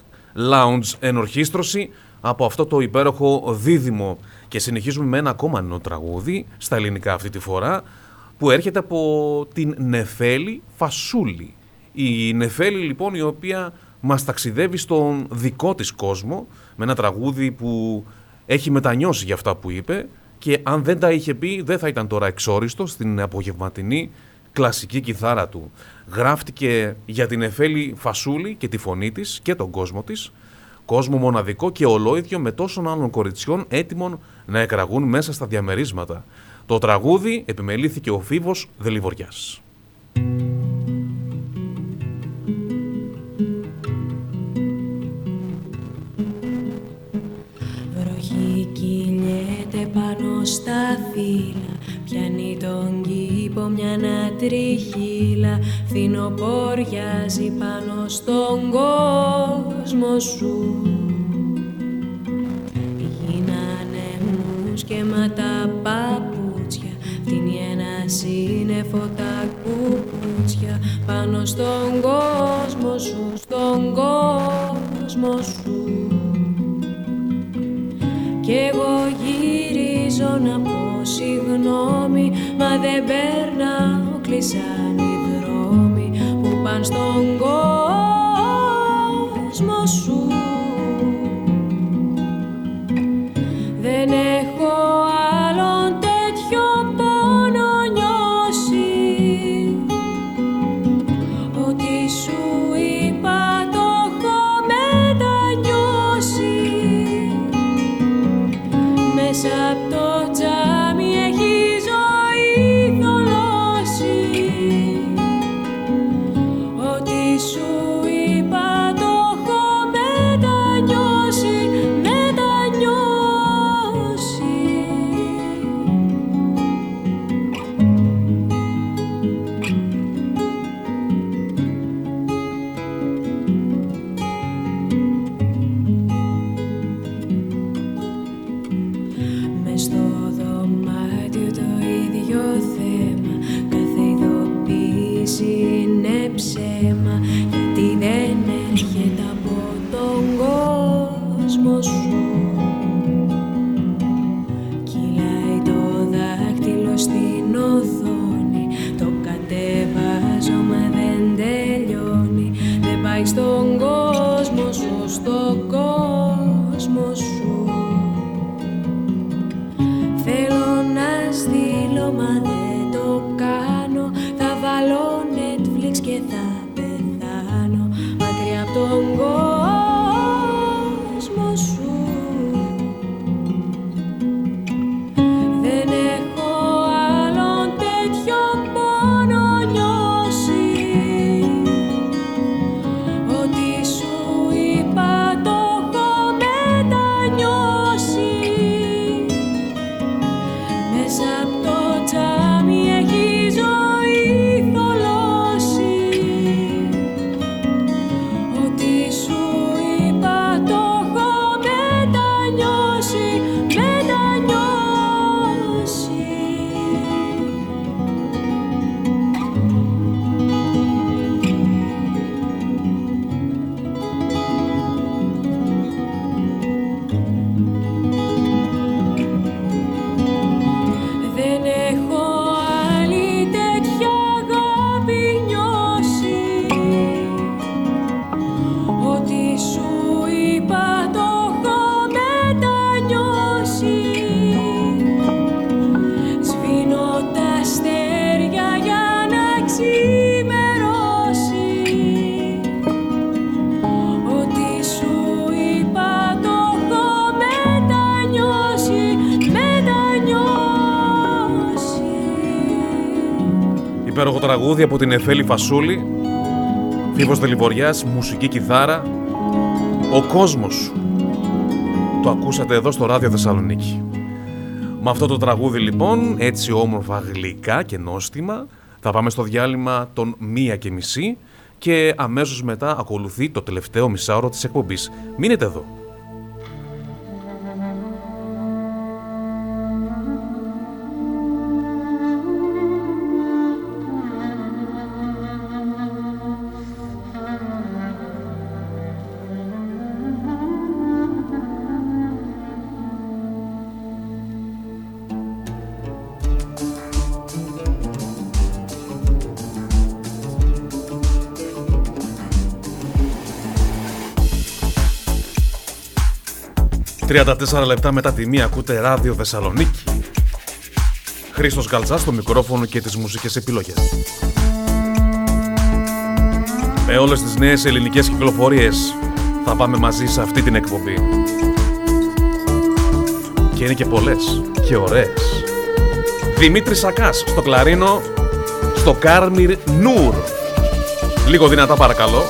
S1: lounge ενορχίστρωση από αυτό το υπέροχο δίδυμο. Και συνεχίζουμε με ένα ακόμα νέο τραγούδι, στα ελληνικά αυτή τη φορά, που έρχεται από την Νεφέλη Φασούλη. Η Νεφέλη λοιπόν η οποία μας ταξιδεύει στον δικό της κόσμο με ένα τραγούδι που έχει μετανιώσει για αυτά που είπε και αν δεν τα είχε πει δεν θα ήταν τώρα εξόριστο στην απογευματινή κλασική κιθάρα του. Γράφτηκε για την Εφέλη Φασούλη και τη φωνή της και τον κόσμο της, κόσμο μοναδικό και ολόιδιο με τόσων άλλων κοριτσιών έτοιμων να εκραγούν μέσα στα διαμερίσματα. Το τραγούδι επιμελήθηκε ο Φίβος Δελιβοριάς.
S9: Βροχή κυλιέται πάνω στα φύλλα. Πιάνει τον κήπο μια τριχύλα Φθινοποριάζει πάνω στον κόσμο σου. Γίνανε μουσκεματά παπούτσια. Φτύνει ένα σύννεφο τα κουπούτσια Πάνω στον κόσμο σου, στον κόσμο σου. Κι εγώ γυρίζω να πω συγγνώμη Μα δεν περνάω, κλείσαν οι δρόμοι Που πάνε στον κόσμο
S1: τραγούδι από την Εφέλη Φασούλη, Φίβος Δελιβοριάς, μουσική κιθάρα, ο κόσμος σου. Το ακούσατε εδώ στο Ράδιο Θεσσαλονίκη. Με αυτό το τραγούδι λοιπόν, έτσι όμορφα γλυκά και νόστιμα, θα πάμε στο διάλειμμα των μία και μισή και αμέσως μετά ακολουθεί το τελευταίο μισάωρο της εκπομπής. Μείνετε εδώ. 34 λεπτά μετά τη μία ακούτε ράδιο Θεσσαλονίκη. Χρήστος Γκαλτζάς στο μικρόφωνο και τις μουσικές επιλογές. Με όλες τις νέες ελληνικές κυκλοφορίες θα πάμε μαζί σε αυτή την εκπομπή. Και είναι και πολλές και ωραίες. Δημήτρης Σακάς στο κλαρίνο, στο Κάρμιρ Νούρ. Λίγο δυνατά παρακαλώ.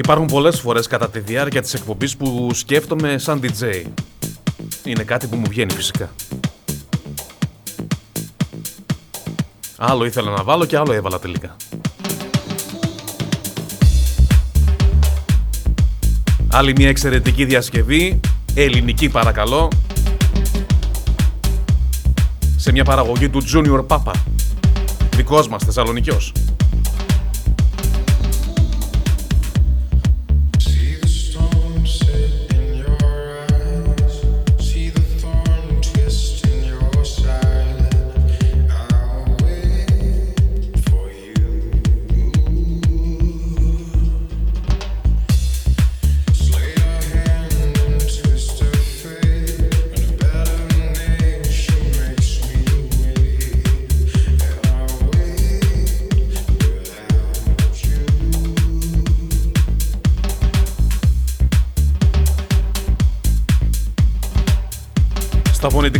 S1: Υπάρχουν πολλές φορές κατά τη διάρκεια της εκπομπής που σκέφτομαι σαν DJ. Είναι κάτι που μου βγαίνει φυσικά. Άλλο ήθελα να βάλω και άλλο έβαλα τελικά. Άλλη μια εξαιρετική διασκευή, ελληνική παρακαλώ, σε μια παραγωγή του Junior Papa, δικός μας Θεσσαλονικιός.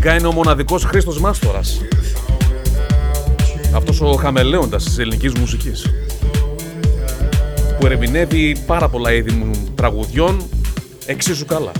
S1: Φωνητικά είναι ο μοναδικός Χρήστος Μάστορας. Αυτός ο χαμελέοντας της ελληνικής μουσικής. Που ερμηνεύει πάρα πολλά είδη τραγουδιών εξίσου καλά.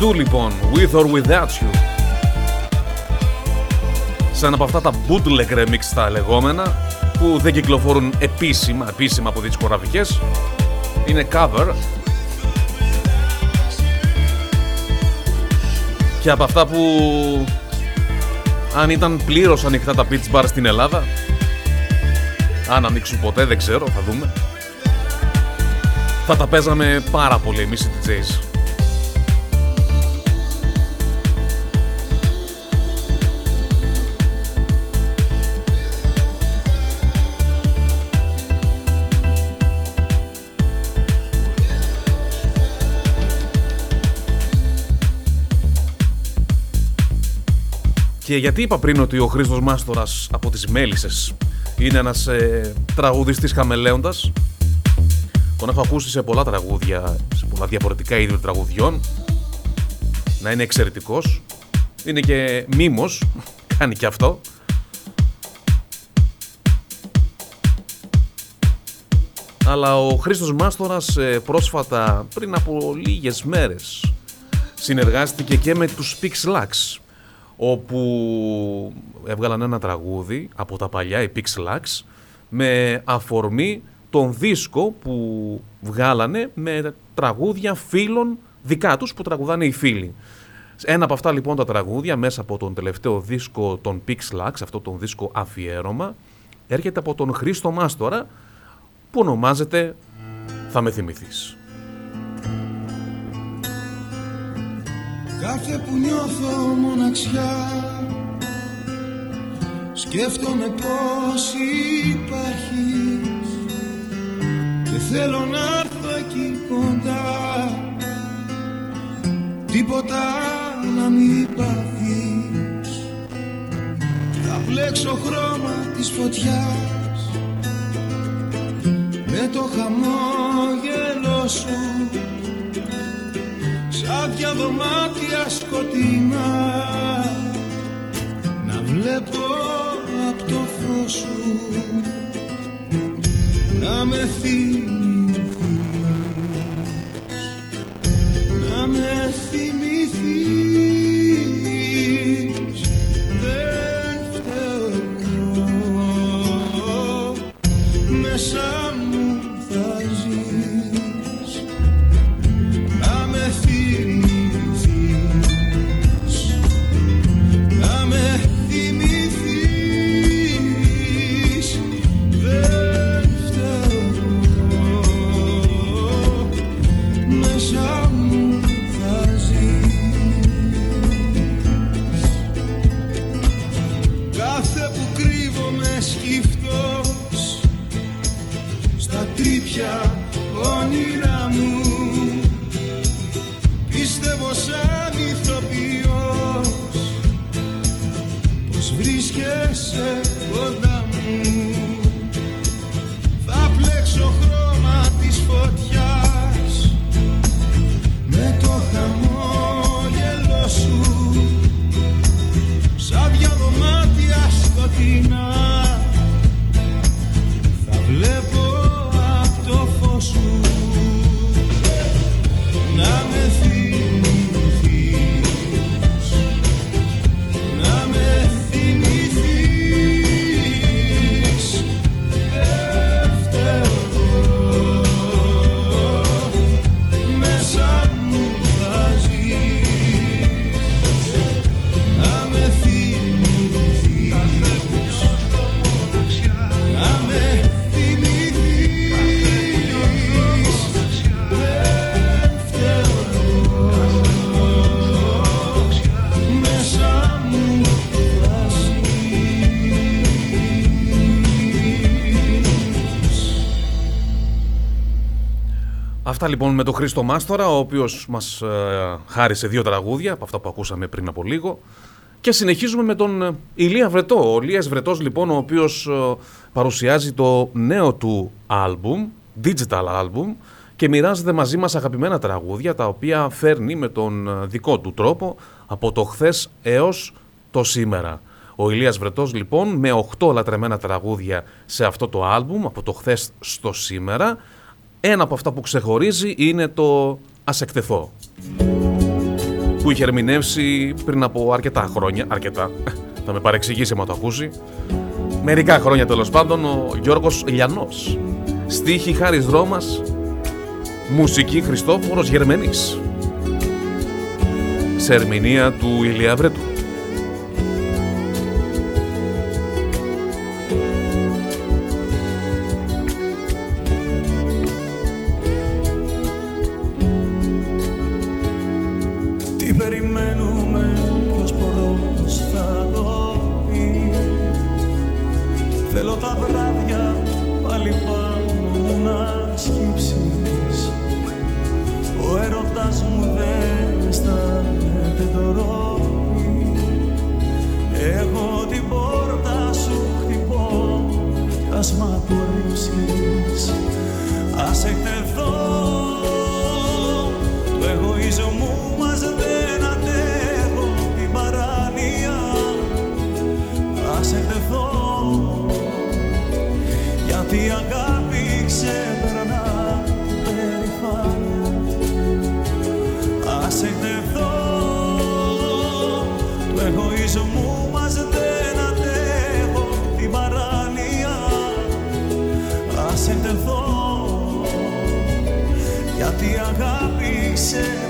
S1: U2 λοιπόν, With or Without You. Σε ένα από αυτά τα bootleg remix τα λεγόμενα, που δεν κυκλοφορούν επίσημα, επίσημα από δισκογραφικές. Είναι cover. Και από αυτά που αν ήταν πλήρως ανοιχτά τα beach bar στην Ελλάδα, αν ανοίξουν ποτέ δεν ξέρω, θα δούμε. Θα τα παίζαμε πάρα πολύ εμείς οι DJs. Και γιατί είπα πριν ότι ο Χρήστος Μάστορας από τις Μέλισσες είναι ένας ε, τραγουδιστής χαμελέοντας; Τον έχω ακούσει σε πολλά τραγούδια, σε πολλά διαφορετικά είδη τραγουδιών. Να είναι εξαιρετικός. Είναι και μήμος, κάνει και αυτό. Αλλά ο Χρήστος Μάστορας ε, πρόσφατα, πριν από λίγες μέρες, συνεργάστηκε και με τους Pix Lux όπου έβγαλαν ένα τραγούδι από τα παλιά, οι Pixelax, με αφορμή τον δίσκο που βγάλανε με τραγούδια φίλων δικά τους που τραγουδάνε οι φίλοι. Ένα από αυτά λοιπόν τα τραγούδια μέσα από τον τελευταίο δίσκο των Pixelax, αυτό τον δίσκο αφιέρωμα, έρχεται από τον Χρήστο Μάστορα που ονομάζεται «Θα με θυμηθείς».
S10: Κάθε που νιώθω μοναξιά Σκέφτομαι πως υπάρχεις. Και θέλω να έρθω εκεί κοντά. Τίποτα να μην πάθεις Θα πλέξω χρώμα της φωτιάς. Με το χαμόγελο σου άδεια δωμάτια σκοτεινά. Να βλέπω από το φως σου να με θυμηθείς. Να με θυμηθείς
S1: Αυτά λοιπόν με τον Χρήστο Μάστορα, ο οποίος μας ε, χάρισε δύο τραγούδια από αυτά που ακούσαμε πριν από λίγο. Και συνεχίζουμε με τον ε, Ηλία Βρετό. Ο Ηλίας Βρετός λοιπόν, ο οποίος ε, παρουσιάζει το νέο του άλμπουμ, digital album, και μοιράζεται μαζί μας αγαπημένα τραγούδια, τα οποία φέρνει με τον ε, δικό του τρόπο από το χθες έως το σήμερα. Ο Ηλίας Βρετός λοιπόν με 8 λατρεμένα τραγούδια σε αυτό το άλμπουμ από το χθες στο σήμερα ένα από αυτά που ξεχωρίζει είναι το «Ας εκτεθώ». που είχε ερμηνεύσει πριν από αρκετά χρόνια, αρκετά, θα με παρεξηγήσει άμα το ακούσει, μερικά χρόνια τέλος πάντων ο Γιώργος Λιανός. Στίχη Χάρης Δρόμας, μουσική Χριστόφορος Γερμενής. Σε ερμηνεία του Ηλία Βρέτου.
S3: Αισθάνεται το ρόπι Εγώ την πόρτα σου χτυπώ κι ας μ' απορρίψεις Ας εκτεθώ. Του εγωισμού μας δεν αντέχω την παράνοια. Ας εκτεθώ. Γιατί η αγάπη αγάπη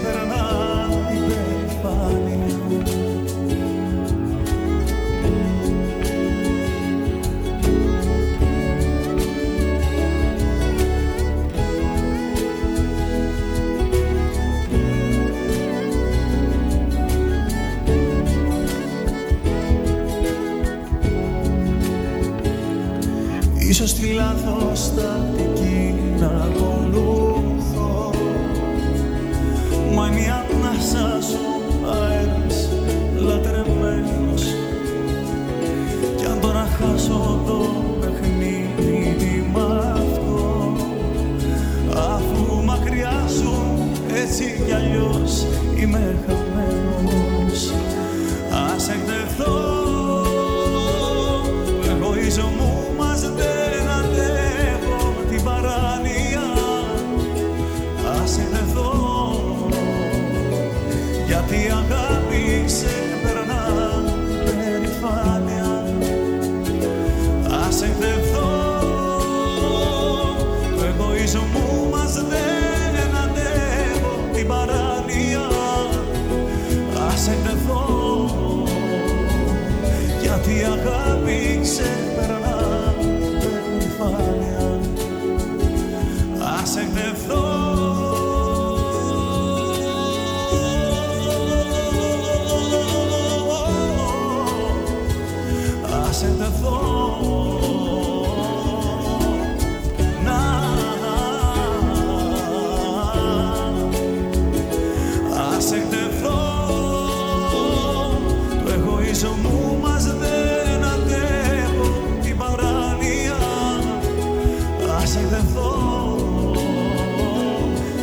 S3: merhaba αγάπη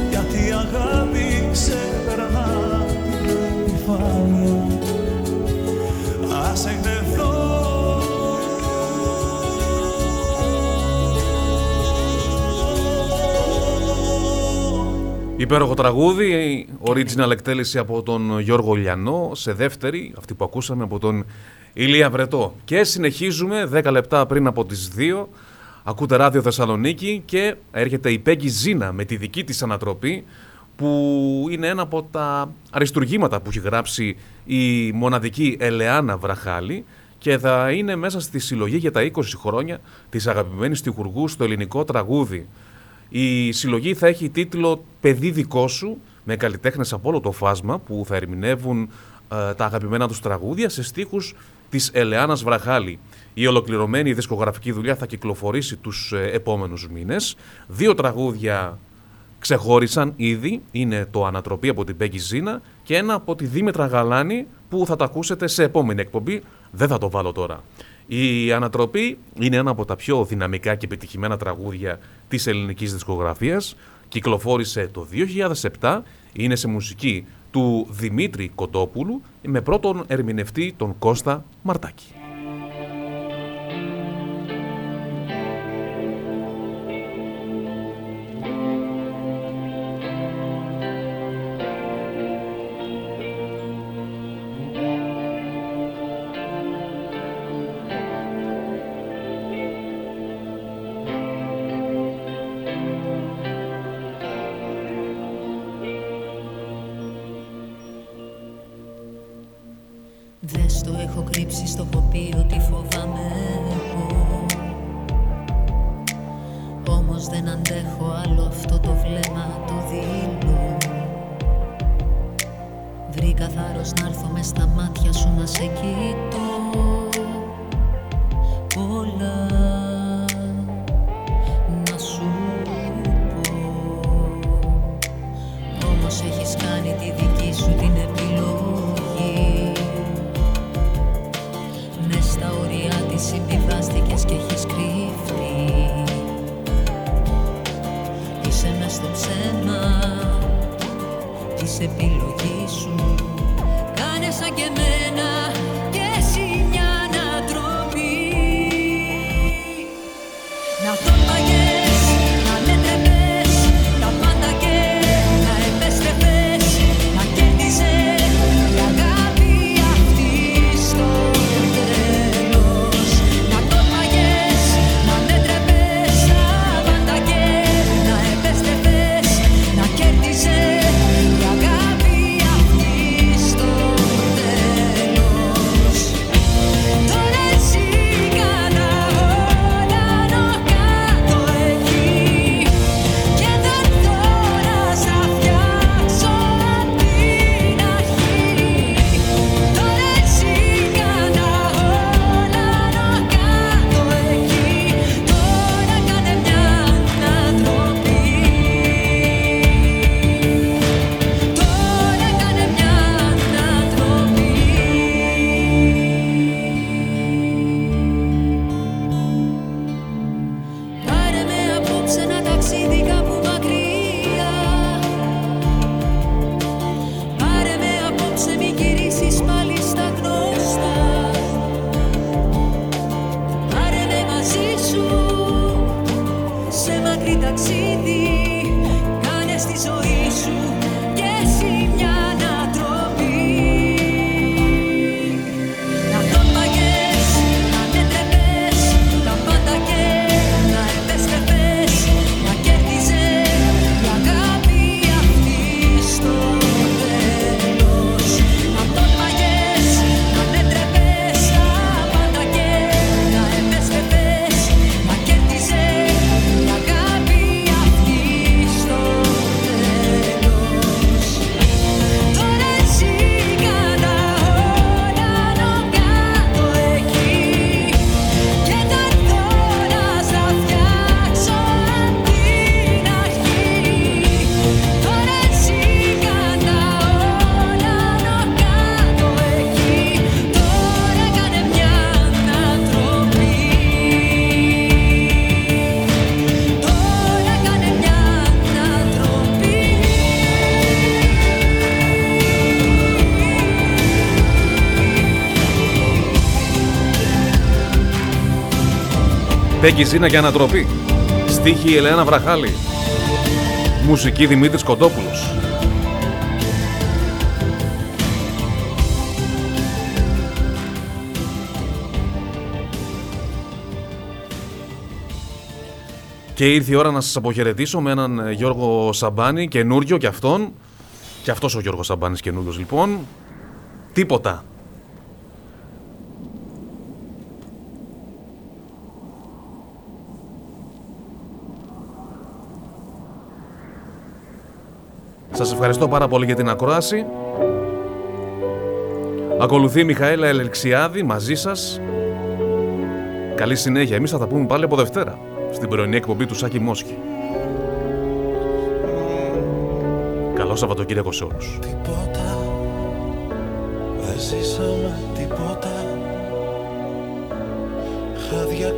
S3: γιατί η αγάπη ξεπερνά την επιφάνεια. Ας εκτεθώ
S1: Υπέροχο τραγούδι, original εκτέλεση από τον Γιώργο Λιανό, σε δεύτερη, αυτή που ακούσαμε από τον Ηλία Βρετό. Και συνεχίζουμε 10 λεπτά πριν από τις 2, ακούτε ράδιο Θεσσαλονίκη και έρχεται η Πέγγι Ζήνα με τη δική της ανατροπή, που είναι ένα από τα αριστουργήματα που έχει γράψει η μοναδική Ελεάνα Βραχάλη και θα είναι μέσα στη συλλογή για τα 20 χρόνια της αγαπημένης τυχουργού στο ελληνικό τραγούδι. Η συλλογή θα έχει τίτλο «Παιδί δικό σου» με καλλιτέχνες από όλο το φάσμα που θα ερμηνεύουν ε, τα αγαπημένα τους τραγούδια σε στίχους της Ελεάνας Βραχάλη. Η ολοκληρωμένη δισκογραφική δουλειά θα κυκλοφορήσει τους ε, επόμενους μήνες. Δύο τραγούδια ξεχώρισαν ήδη, είναι το «Ανατροπή» από την Πέγγι Ζήνα και ένα από τη Δήμητρα Γαλάνη που θα το ακούσετε σε επόμενη εκπομπή, δεν θα το βάλω τώρα. Η Ανατροπή είναι ένα από τα πιο δυναμικά και επιτυχημένα τραγούδια της ελληνικής δισκογραφίας. Κυκλοφόρησε το 2007, είναι σε μουσική του Δημήτρη Κοντόπουλου με πρώτον ερμηνευτή τον Κώστα Μαρτάκη. Πέγγι Ζήνα για ανατροπή. Στίχη Ελένα Βραχάλη. Μουσική Δημήτρης Κοντόπουλο. Και ήρθε η ώρα να σας αποχαιρετήσω με έναν ε, Γιώργο Σαμπάνη, καινούριο και αυτόν. Και αυτός ο Γιώργος Σαμπάνης καινούριος λοιπόν. Τίποτα ευχαριστώ πάρα πολύ για την ακρόαση. Ακολουθεί η Μιχαέλα Ελεξιάδη μαζί σας. Καλή συνέχεια. Εμείς θα τα πούμε πάλι από Δευτέρα στην πρωινή εκπομπή του Σάκη Μόσχη. Καλό Σαββατοκύριακο σε όλους.
S11: Τίποτα, δεν τίποτα Χάδια